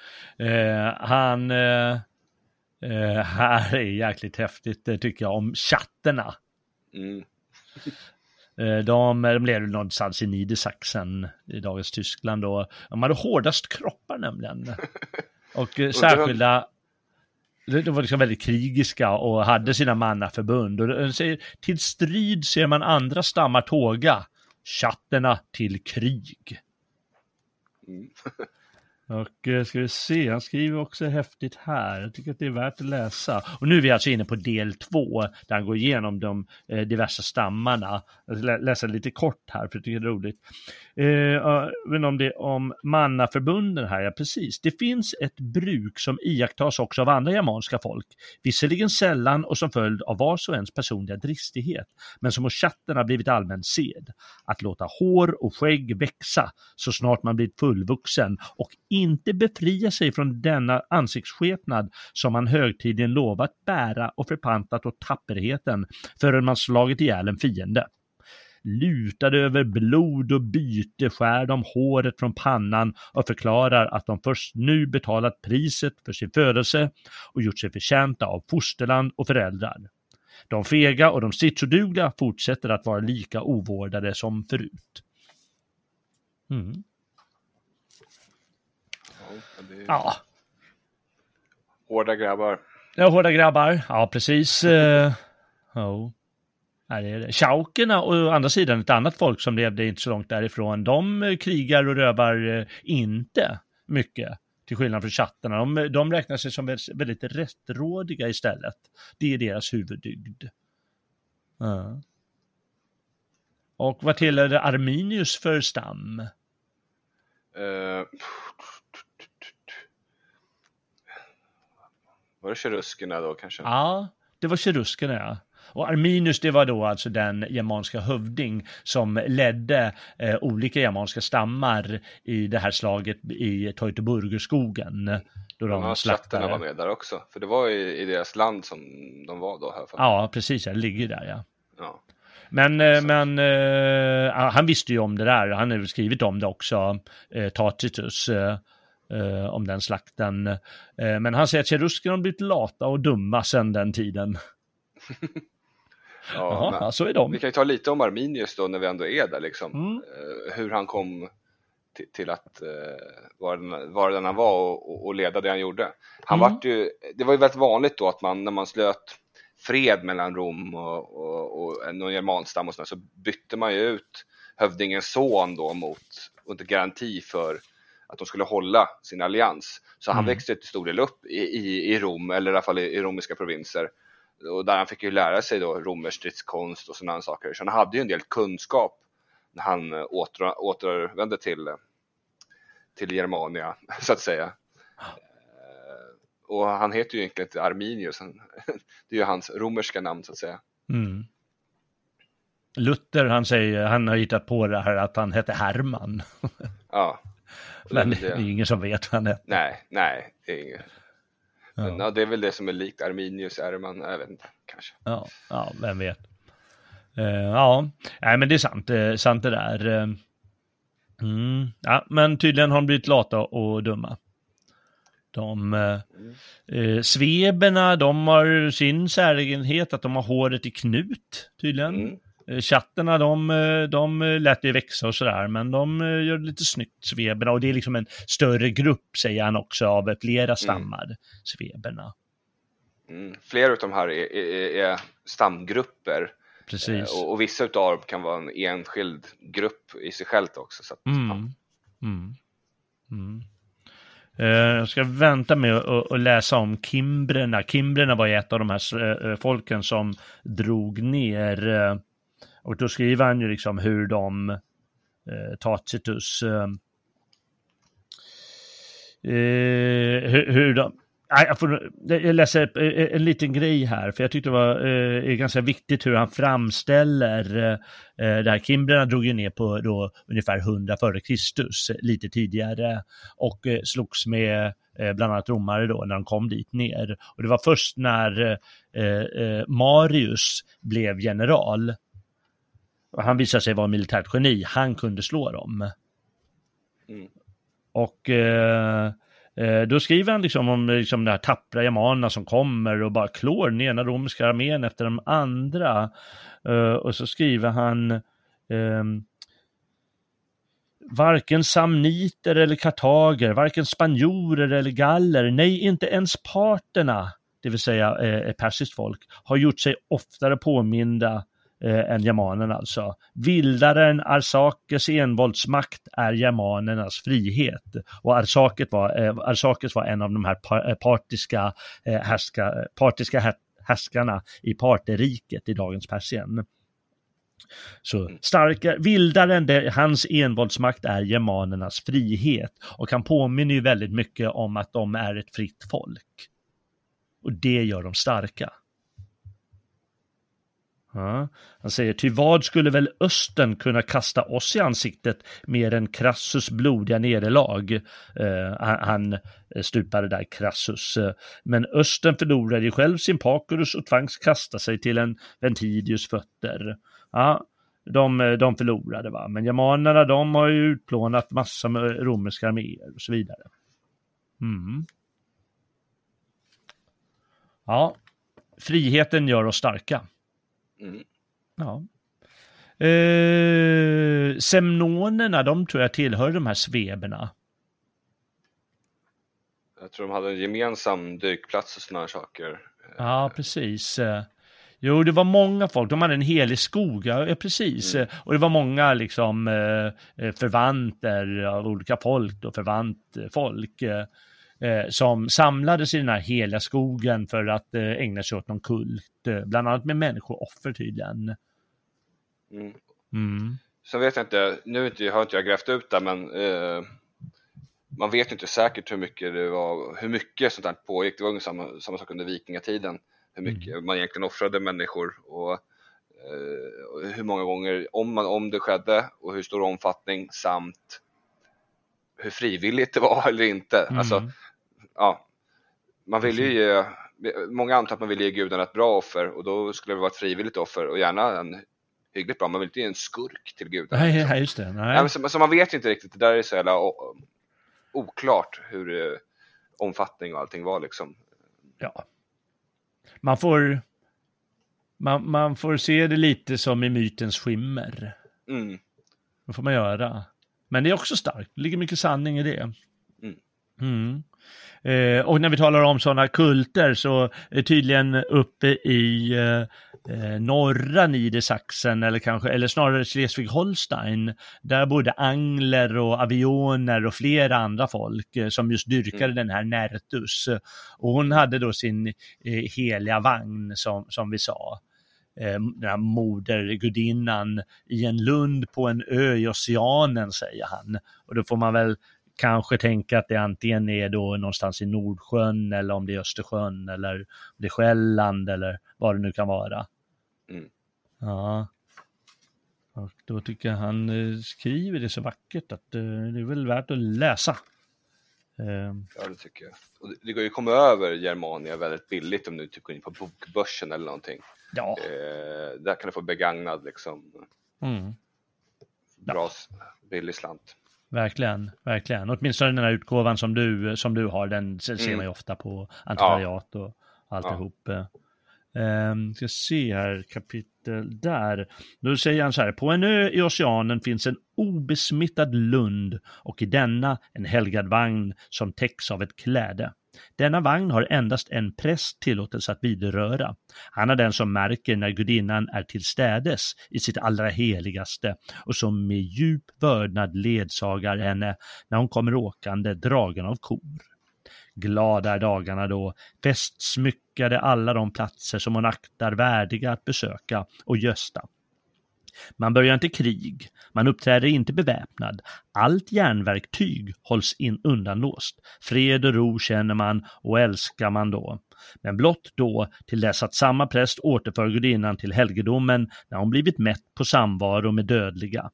han, här är jäkligt häftigt tycker jag, om chatterna. Mm. Eh, de, de levde någonstans i Niedersachsen i dagens Tyskland och de hade hårdast kroppar nämligen. Och eh, särskilda, de var liksom väldigt krigiska och hade sina mannaförbund. Och de säger, till strid ser man andra stammar tåga, chatterna till krig. Mm. Och eh, ska vi se, han skriver också häftigt här. Jag tycker att det är värt att läsa. Och nu är vi alltså inne på del två, där han går igenom de eh, diverse stammarna. Jag ska läsa lite kort här, för jag tycker det är roligt. Eh, men om det om mannaförbunden här, ja precis. Det finns ett bruk som iakttas också av andra germanska folk. Visserligen sällan och som följd av vars och ens personliga dristighet, men som hos chatterna blivit allmän sed. Att låta hår och skägg växa så snart man blivit fullvuxen och inte befria sig från denna ansiktsskepnad som man högtidligen lovat bära och förpantat åt tapperheten förrän man slagit ihjäl en fiende. Lutade över blod och byte skär de håret från pannan och förklarar att de först nu betalat priset för sin födelse och gjort sig förtjänta av fosterland och föräldrar. De fega och de stridsodugliga fortsätter att vara lika ovårdade som förut. Mm. Ja. Hårda grabbar. Ja, hårda grabbar. Ja, precis. Uh, oh. Ja, det är det. Chaukerna å andra sidan, ett annat folk som levde inte så långt därifrån, de krigar och rövar eh, inte mycket. Till skillnad från chattarna. De, de räknar sig som väldigt rättrådiga istället. Det är deras huvuddygd. Uh. Och vad tillhör Arminius för stam? Uh, Var det keruskerna då kanske? Ja, det var keruskerna ja. Och Arminius det var då alltså den germanska hövding som ledde eh, olika germanska stammar i det här slaget i Teutoburgerskogen. Då de ja, slaktade. var med där också, för det var i, i deras land som de var då. Här ja, precis, det ligger där ja. ja. Men, eh, men eh, han visste ju om det där, han har skrivit om det också, eh, Tacitus. Eh, eh, om den slakten. Eh, men han säger att cheruskerna har blivit lata och dumma sedan den tiden. ja, Jaha, så är de. Vi kan ju ta lite om Arminius då när vi ändå är där liksom. Mm. Eh, hur han kom till, till att uh, vara, den, vara den han var och, och, leda det han gjorde. Han mm. vart ju, det var ju väldigt vanligt då att man när man slöt fred mellan Rom och, och, och någon germanstam och sådär, så bytte man ju ut hövdingens son då mot under garanti för att de skulle hålla sin allians. Så han mm. växte till stor del upp i, i, i Rom, eller i alla fall i, i romerska provinser. Och där han fick ju lära sig då romersk stridskonst och sådana saker. Så han hade ju en del kunskap när han eh, åter, återvände till, till Germania, så att säga. Eh, och han heter ju egentligen inte Arminius, det är ju hans romerska namn så att säga. Mm. Luther, han säger, han har hittat på det här att han hette Herman. Ja, men det, det är ingen som vet vad han heter. Nej, nej, det är inget. Men, ja. det är väl det som är likt Arminius Erman, jag vet inte, kanske. Ja, ja vem vet. Uh, ja, nej men det är sant, det är sant det där. Uh, mm, ja, men tydligen har de blivit lata och dumma. De mm. sveberna, de har sin säregenhet att de har håret i knut tydligen. Mm. Eh, chatterna, de, eh, de lät det växa och sådär, men de eh, gör lite snyggt, sveberna. Och det är liksom en större grupp, säger han också, av flera mm. stammar, mm. sveberna. Mm. Flera av de här är, är, är stamgrupper. Precis. Och, och, vissa av dem kan vara en enskild grupp i sig självt också. Så att, mm. Ja. Mm. Mm. Jag ska vänta med att läsa om kimbrerna. Kimbrerna var ett av de här folken som drog ner och då skriver han ju liksom hur de, eh, Tacitus. Eh, eh, hur, hur de, jag, får, jag läser en liten grej här, för jag tyckte det var eh, ganska viktigt hur han framställer eh, det här. Kimbrerna drog ju ner på då ungefär 100 före Kristus, lite tidigare, och eh, slogs med eh, bland annat romare då när de kom dit ner. Och det var först när eh, eh, Marius blev general, han visade sig vara militärt geni, han kunde slå dem. Mm. Och Eh, då skriver han liksom om liksom de här tappra germanerna som kommer och bara klår den ena romerska armén efter den andra. Eh, och så skriver han eh, Varken samniter eller kartager, varken spanjorer eller galler, nej inte ens parterna, det vill säga eh, persiskt folk, har gjort sig oftare påminda eh, än germanerna alltså. Vildaren Arsakes envåldsmakt är germanernas frihet. Och Arsakes var, eh, Arsakes var en av de här eh, partiska, eh, härska, partiska härskarna i parteriket i dagens Persien. Så starka, vildaren, det, hans envåldsmakt är germanernas frihet och han påminner ju väldigt mycket om att de är ett fritt folk. Och det gör dem starka. Ja. Han säger, ty vad skulle väl östen kunna kasta oss i ansiktet mer än Crassus blodiga nederlag? Eh, han stupade där, Crassus. Men östen förlorade ju själv sin Pacorus och tvangs kasta sig till en Ventidius fötter. Ja, de, de förlorade va, men germanerna de har ju utplånat massa med romerska arméer och så vidare. Mm. Ja, friheten gör oss starka. Mm. Ja. Eh, semnonerna, de tror jag tillhör de här sveberna. Jag tror de hade en gemensam dykplats och sådana här saker. Ja, precis. Jo, det var många folk, de hade en helig skog, ja precis. Mm. Och det var många liksom eh, förvanter av olika folk och förvant folk eh, som samlades i den här heliga skogen för att eh, ägna sig åt någon kult, eh, bland annat med människooffer tydligen. Mm. Mm. Så vet jag inte, nu inte, har inte jag grävt ut det, men man vet inte säkert hur mycket det var, hur mycket sånt här pågick. Det var samma, samma sak under vikingatiden, hur mycket mm. man egentligen offrade människor och, och hur många gånger, om, man, om det skedde och hur stor omfattning samt hur frivilligt det var eller inte. Mm. Alltså, ja, man vill ju ge, många antar att man vill ge gudarna ett bra offer och då skulle det vara ett frivilligt offer och gärna en hyggligt bra, man vill inte ge en skurk till gudarna. Nej, liksom. just det. Nej. Ja, så, så, man vet inte riktigt, det där är så jävla oklart hur eh, omfattning och allting var liksom. Ja. Man får, man, man får se det lite som i mytens skimmer. Mm. Det får man göra. Men det är också starkt, det ligger mycket sanning i det. Mm. Mm. Eh, och när vi talar om sådana kulter så är tydligen uppe i eh, eh, norra Niedersachsen eller kanske, eller snarare Schleswig-Holstein, där bodde angler och avioner och flera andra folk eh, som just dyrkade mm. den här Nertus. Och hon hade då sin eh, heliga vagn som, som vi sa eh, den här modergudinnan i en lund på en ö i oceanen, säger han. Och då får man väl kanske tänka att det antingen är då någonstans i Nordsjön eller om det är Östersjön eller om det är Själland eller vad det nu kan vara. Mm. Ja. Och då tycker jag han eh, skriver det så vackert att eh, det är väl värt att läsa. Ehm. Ja, det tycker jag. Och det går ju att komma över Germania väldigt billigt om du typ går in på bokbörsen eller någonting. Ja. Eh, där kan du få begagnad liksom. Mm. Bra, ja. billig slant. Verkligen, verkligen. Åtminstone den här utgåvan som du, som du har, den ser mm. man ju ofta på antikvariat ja. och alltihop. Ja. Um, ska se här, kapitel där. Då säger han så här, på en ö i oceanen finns en obesmittad lund och i denna en helgad vagn som täcks av ett kläde. Denna vagn har endast en präst tillåtelse att vidröra. Han är den som märker när gudinnan är tillstädes i sitt allra heligaste och som med djup vördnad ledsagar henne när hon kommer åkande dragen av kor. Glada är dagarna då, festsmyckade alla de platser som hon aktar värdiga att besöka och gösta. Man börjar inte krig, man uppträder inte beväpnad. Allt järnverktyg hålls in undanlåst. Fred och ro känner man och älskar man då. Men blott då till dess att samma präst återför gudinnan till helgedomen när hon blivit mätt på samvaro med dödliga.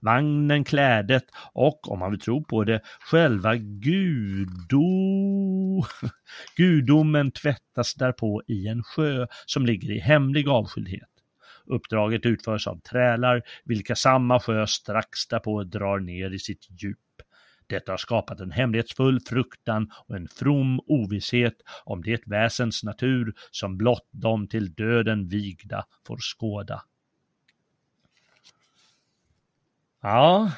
Vagnen, klädet och, om man vill tro på det, själva gudo... gudomen tvättas därpå i en sjö som ligger i hemlig avskildhet. Uppdraget utförs av trälar, vilka samma sjö strax därpå drar ner i sitt djup. Detta har skapat en hemlighetsfull fruktan och en from ovisshet om det väsens natur som blott de till döden vigda får skåda. Ja,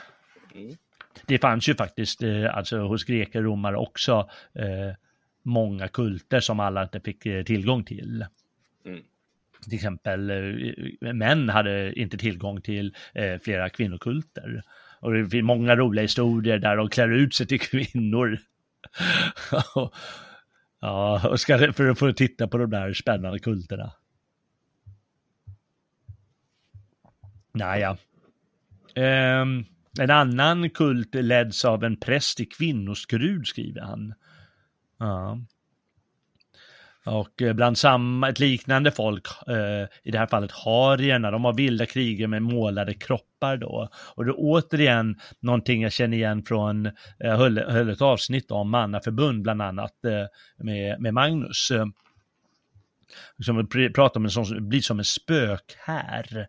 det fanns ju faktiskt eh, alltså hos greker och romare också eh, många kulter som alla inte fick eh, tillgång till. Mm. Till exempel eh, män hade inte tillgång till eh, flera kvinnokulter. Och det finns många roliga historier där de klär ut sig till kvinnor. ja, och ska, för att få titta på de där spännande kulterna. Naja. Um, ehm, en annan kult leds av en präst i kvinnoskrud, skriver han. Ja. Och eh, bland samma, ett liknande folk, eh, i det här fallet harierna, de har vilda kriger med målade kroppar då. Och det är återigen någonting jag känner igen från, jag höll, höll ett avsnitt om mannaförbund bland annat eh, med, med Magnus. Eh, som pratar om en sån, blir som en spök här.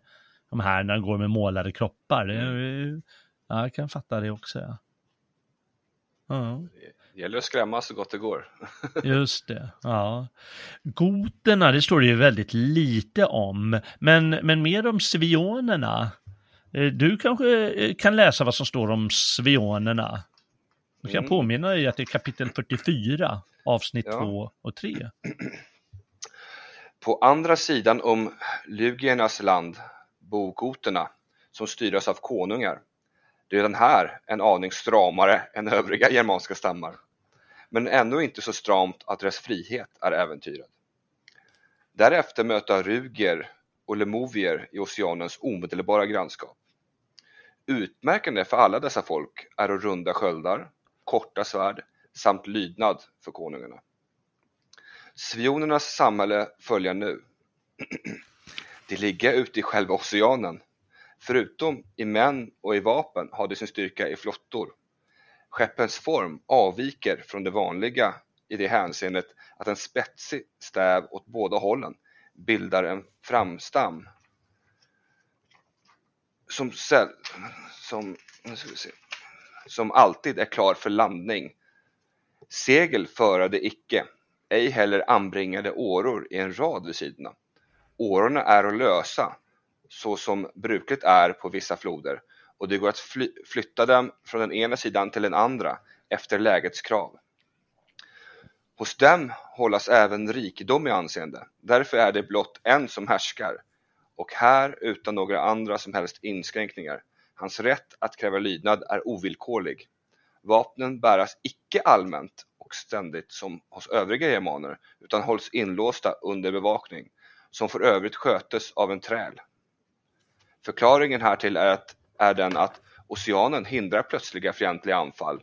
De här när de går med målade kroppar. Mm. Ja, jag kan fatta det också. Ja. Ja. Det gäller att skrämma så gott det går. Just det, ja. Goterna, det står det ju väldigt lite om, men, men mer om svionerna. Eh, du kanske eh, kan läsa vad som står om svionerna? Jag kan mm. påminna dig att det är kapitel 44, avsnitt ja. 2 och 3. På andra sidan om Lugiernas land bor goterna, som styrs av konungar. Redan här en aning stramare än övriga germanska stammar men ännu inte så stramt att deras frihet är äventyrad. Därefter möter Ruger och Lemovier i oceanens omedelbara grannskap. Utmärkande för alla dessa folk är runda sköldar, korta svärd samt lydnad för konungarna. Svionernas samhälle följer nu. De ligger ute i själva oceanen. Förutom i män och i vapen har de sin styrka i flottor Skeppens form avviker från det vanliga i det hänseendet att en spetsig stäv åt båda hållen bildar en framstam som, som, som alltid är klar för landning. Segel förade icke, ej heller anbringade åror i en rad vid sidorna. Årorna är att lösa, så som brukligt är på vissa floder och det går att fly flytta dem från den ena sidan till den andra efter lägets krav. Hos dem hållas även rikedom i anseende, därför är det blott en som härskar och här utan några andra som helst inskränkningar. Hans rätt att kräva lydnad är ovillkorlig. Vapnen bäras icke allmänt och ständigt som hos övriga germaner utan hålls inlåsta under bevakning, som för övrigt skötes av en träl. Förklaringen härtill är att är den att oceanen hindrar plötsliga fientliga anfall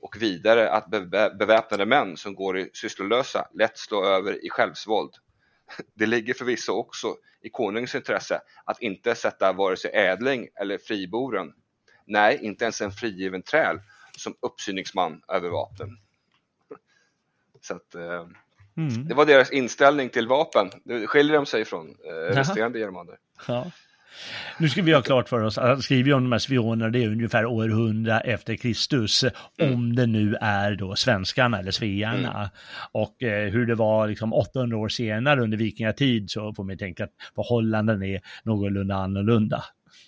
och vidare att beväpnade män som går i sysslolösa lätt slår över i självsvåld. Det ligger förvisso också i konungens intresse att inte sätta vare sig ädling eller friboren, nej, inte ens en frigiven träl, som uppsyningsman över vapnen. Så att, eh, mm. Det var deras inställning till vapen. Det skiljer de sig från eh, resterande germaner. Ja. Nu ska vi ha klart för oss att han skriver om de här spionerna, det är ungefär århundra efter Kristus, mm. om det nu är då svenskarna eller svearna. Mm. Och eh, hur det var liksom 800 år senare under vikingatid så får man tänka att förhållanden är någorlunda annorlunda.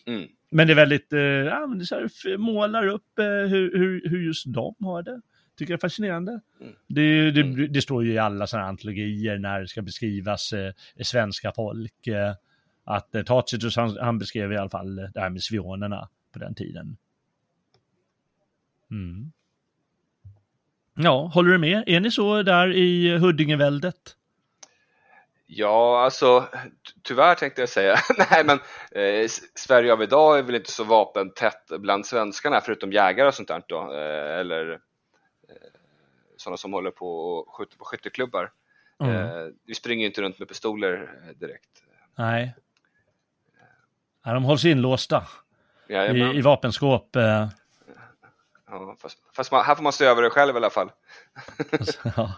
Mm. Men det är väldigt, eh, ja, men det så här, målar upp eh, hur, hur, hur just de har det tycker jag är fascinerande. Mm. Det, det, mm. det, står ju i alla sådana antologier när det ska beskrivas eh, svenska folk. Eh, att eh, Tacitus, han, han, beskrev i alla fall det här med svionerna på den tiden. Mm. Ja, håller du med? Är ni så där i Huddingeväldet? Ja, alltså tyvärr tänkte jag säga. Nej, men eh, Sverige av idag är väl inte så vapentätt bland svenskarna förutom jägare och sånt där då, eh, eller eh, sådana som håller på och skjuter på skytteklubbar. Mm. Eh, vi springer inte runt med pistoler eh, direkt. Nej. Ja, de hålls inlåsta i, i vapenskåp. Eh. Ja, fast, fast man, här får man stå över det själv i alla fall. ja.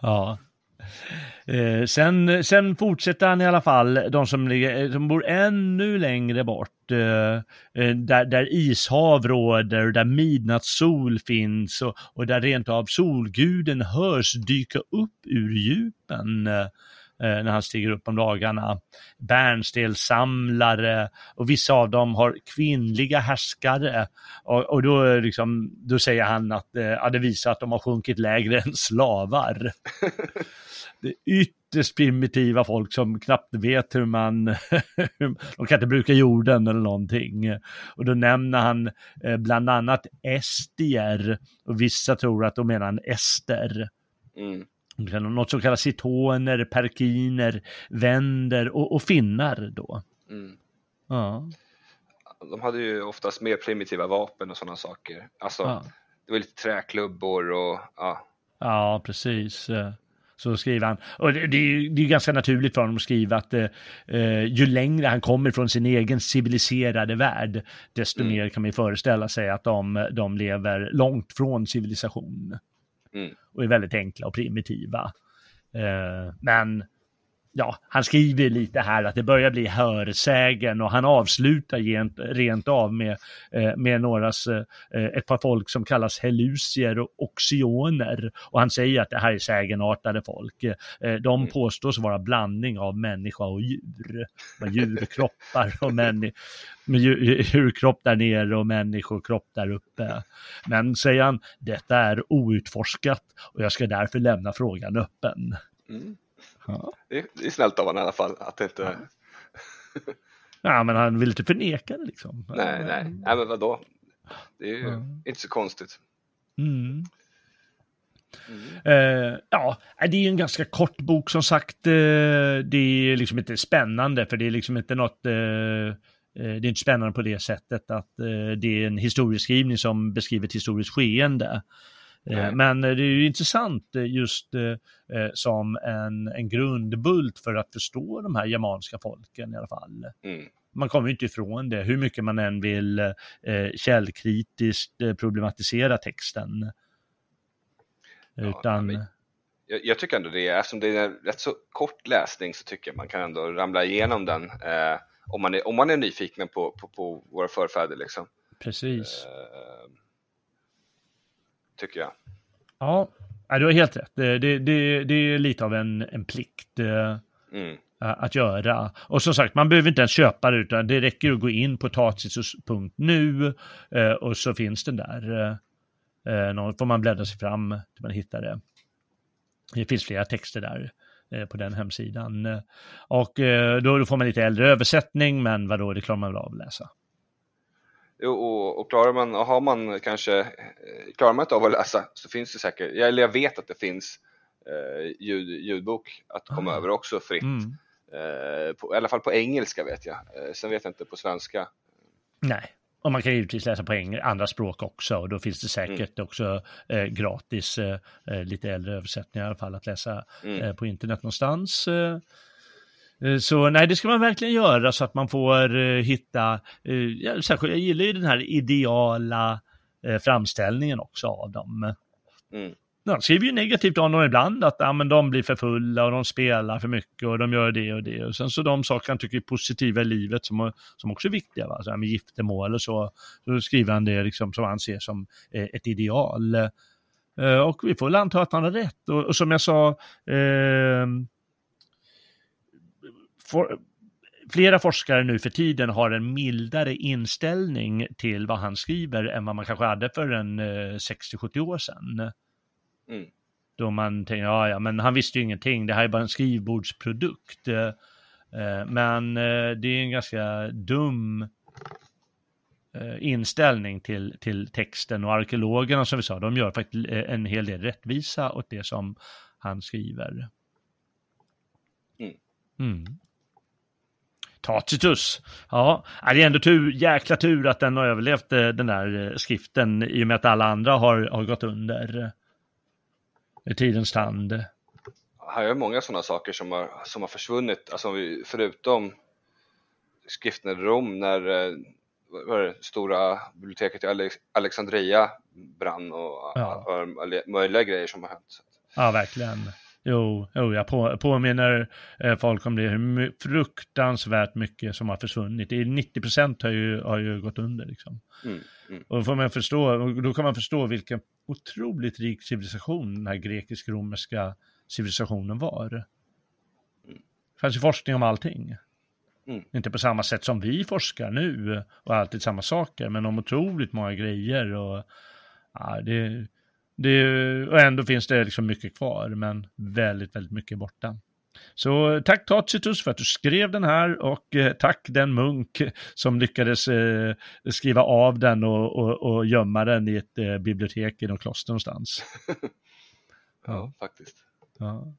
ja. Eh, sen, sen fortsätter han i alla fall, de som, ligger, som bor ännu längre bort, eh, eh där, där ishav råder, där midnattssol finns och, och där rent av solguden hörs dyka upp ur djupen. Eh, Eh, när han stiger upp om dagarna. Bärnstenssamlare och vissa av dem har kvinnliga härskare. Och, och då, liksom, då säger han att eh, det visar att de har sjunkit lägre än slavar. det är ytterst primitiva folk som knappt vet hur man, de kan inte bruka jorden eller någonting. Och då nämner han eh, bland annat estier och vissa tror att då menar han ester. Mm något som kallas citoner, perkiner, vänder och, och finnar då. Mm. Ja. De hade ju oftast mer primitiva vapen och sådana saker. Alltså, ja. det var lite träklubbor och ja. Ja, precis. Så skriver han, och det, det är ju det är ganska naturligt för honom att skriva att eh, ju längre han kommer från sin egen civiliserade värld, desto mm. mer kan man ju föreställa sig att de, de lever långt från civilisation. Mm. Och är väldigt enkla och primitiva. Eh, men ja, han skriver lite här att det börjar bli hörsägen och han avslutar rent, rent av med, eh, med någras, eh, ett par folk som kallas helusier och oxioner. Och han säger att det här är sägenartade folk. Eh, de mm. påstås vara blandning av människa och djur. Med djurkroppar och människor med djurkropp där nere och människokropp där uppe. Men säger han, detta är outforskat och jag ska därför lämna frågan öppen. Mm. Ja. Det, är, snällt av honom i alla fall att inte... Ja. ja, men han vill inte förneka det liksom. Nej, nej, nej men vadå? Det är ju ja. inte så konstigt. Mm. Mm. Uh, ja, det är ju en ganska kort bok som sagt. Uh, det är liksom inte spännande för det är liksom inte något uh, det är inte spännande på det sättet att det är en historieskrivning som beskriver ett historiskt skeende. Eh, men det är ju intressant eh, just eh, som en, en grundbult för att förstå de här germanska folken i alla fall. Mm. Man kommer inte ifrån det, hur mycket man än vill eh, källkritiskt problematisera texten. Utan... Ja, jag, jag, tycker ändå det, eftersom det är en rätt så kort läsning så tycker jag man kan ändå ramla igenom den eh, om, man är, om man är nyfiken på, på, på våra förfäder. Liksom. Precis. Eh, tycker jag. Ja, du har helt rätt. Det, det, det, det är lite av en, en plikt eh, mm. att göra. Och som sagt, man behöver inte ens köpa det, utan det räcker att gå in på tacitus.nu eh, och så finns den där. Eh, någon får man bläddra sig fram till man hittar det. Det finns flera texter där på den hemsidan. Och då får man lite äldre översättning, men vadå, det klarar man väl av att läsa. Och, och klarar man, och har man kanske, eh, klarar man inte av att läsa så finns det säkert, eller jag vet att det finns eh, ljud, ljudbok att komma mm. över också fritt. Mm. Eh, på, I alla fall på engelska vet jag, eh, sen vet jag inte på svenska. Nej, och man kan givetvis läsa på andra språk också och då finns det säkert mm. också eh, gratis, eh, eh lite äldre översättningar i alla fall att läsa mm. på internet någonstans. Eh, Eh, så nej, det ska man verkligen göra så att man får uh, hitta, uh, särskilt, jag gillar ju den här ideala framställningen också av dem. Mm. De skriver ju negativt om dem ibland, att ja, men de blir för fulla och de spelar för mycket och de gör det och det. Och sen så de saker han tycker är positiva i livet som, som också är viktiga, va? Så här med giftermål och så, så skriver han det liksom som han ser som ett ideal. och vi får väl anta att han har rätt. Och, och som jag sa, for, flera forskare nu för tiden har en mildare inställning till vad han skriver än vad man kanske hade för en eh, 60-70 år sedan. Mm. Då man tänker, ja, ja, men han visste ju ingenting, det här är bara en skrivbordsprodukt. Eh, men eh, det är en ganska dum eh, inställning till, till texten och arkeologerna som vi sa, de gör faktiskt en hel del rättvisa åt det som han skriver. Mm. Tacitus. Ja, det är ändå tur, jäkla tur att den har överlevt eh, den där eh, skriften i och med att alla andra har, har gått under i tidens tand. Här är många sådana saker som har, som har försvunnit, alltså förutom skriften i Rom när eh, det, stora biblioteket i Alexandria brann och ja. möjliga grejer som har hänt. Ja, verkligen. Jo, jo jag på, påminner eh, folk om det, hur fruktansvärt mycket som har försvunnit. 90 procent har ju, har ju gått under liksom. Mm, mm. Och då, får man förstå, då kan man förstå vilken otroligt rik civilisation den här grekisk-romerska civilisationen var. Det fanns ju forskning om allting. Mm. Inte på samma sätt som vi forskar nu och alltid samma saker, men om otroligt många grejer och ja, det, det, och ändå finns det liksom mycket kvar, men väldigt, väldigt mycket borta. Så tack Tacitus för att du skrev den här och eh, tack den munk som lyckades eh, skriva av den och, och, och gömma den i ett eh, bibliotek i något kloster någonstans. ja, faktiskt. Ja.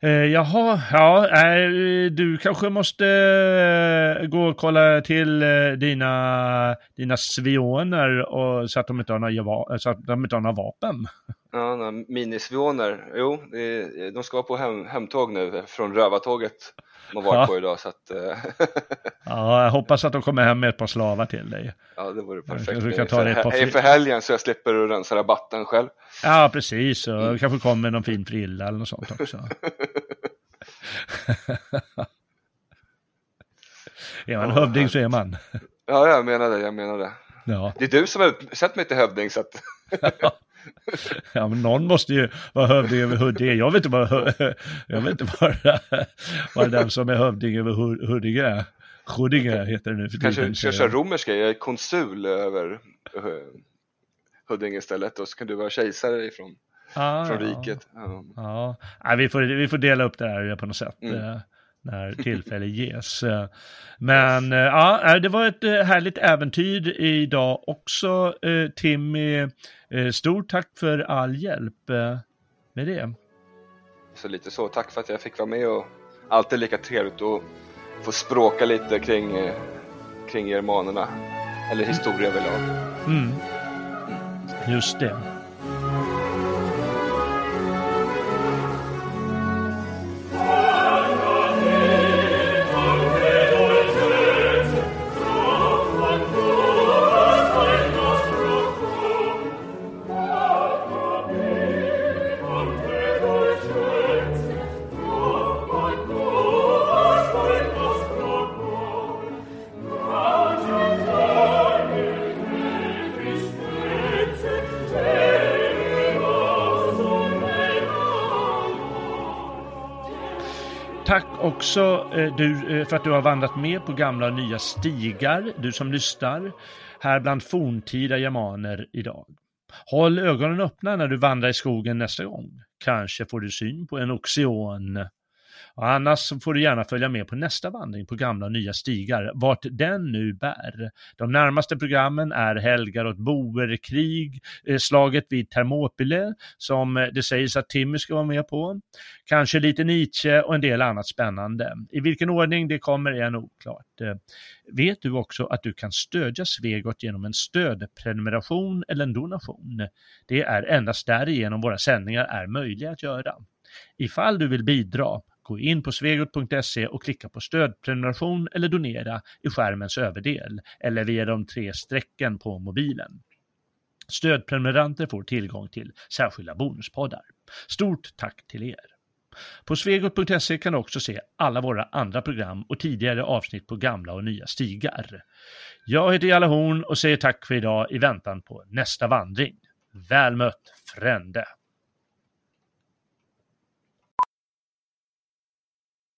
Eh, jaha, ja, eh, du kanske måste eh, gå och kolla till eh, dina, dina svioner och, så, att de inte har några, så att de inte har några vapen. Ja, minisvioner. Jo, de ska på hem, hemtåg nu från rövartåget de har varit ja. på idag. Så att, eh, ja, jag hoppas att de kommer hem med ett par slavar till dig. Ja, det vore perfekt. Du kan ta det för, hej för helgen så jag slipper att rensa rabatten själv. Ja, precis. Och mm. kanske kommer någon fin frilla eller något sånt också. är man hövding så är man. Ja, jag menar det. Jag menar det. Ja. Det är du som har sett mig till hövding så att... Ja, men någon måste ju vara hövding över Huddinge. Jag vet inte vad, jag vet inte vad, vad den som är hövding över Huddinge är. Huddinge heter det nu för Kanske ska köra romerska, jag är konsul över Huddinge istället och så kan du vara kejsare ifrån ah, från riket. Ja, ja. ja. vi, får, vi får dela upp det här på något sätt. Mm. Eh, när tillfälle ges. Men eh, ja, det var ett eh, härligt äventyr idag också. Timmy, stort tack för all hjälp med det. Så lite så, tack för att jag fick vara med och alltid lika trevligt att få språka lite kring, kring germanerna, eller historia överlag. Mm. Just det. Också eh, du, eh, för att du har vandrat med på gamla och nya stigar, du som lyssnar, här bland forntida germaner idag. Håll ögonen öppna när du vandrar i skogen nästa gång. Kanske får du syn på en Oxion och annars får du gärna följa med på nästa vandring på gamla och nya stigar, vart den nu bär. De närmaste programmen är helgar åt boerkrig, eh, slaget vid Thermopyle, som eh, det sägs att Timmy ska vara med på, kanske lite Nietzsche och en del annat spännande. I vilken ordning det kommer är nog oklart. Eh, vet du också att du kan stödja Svegot genom en stödprenumeration eller en donation? Det är endast därigenom våra sändningar är möjliga att göra. Ifall du vill bidra, Gå in på svegot.se och klicka på stödprenumeration eller donera i skärmens överdel eller via de tre strecken på mobilen. Stödprenumeranter får tillgång till särskilda bonuspoddar. Stort tack till er! På svegot.se kan du också se alla våra andra program och tidigare avsnitt på gamla och nya stigar. Jag heter Jalle Horn och säger tack för idag i väntan på nästa vandring. Väl mött, frände!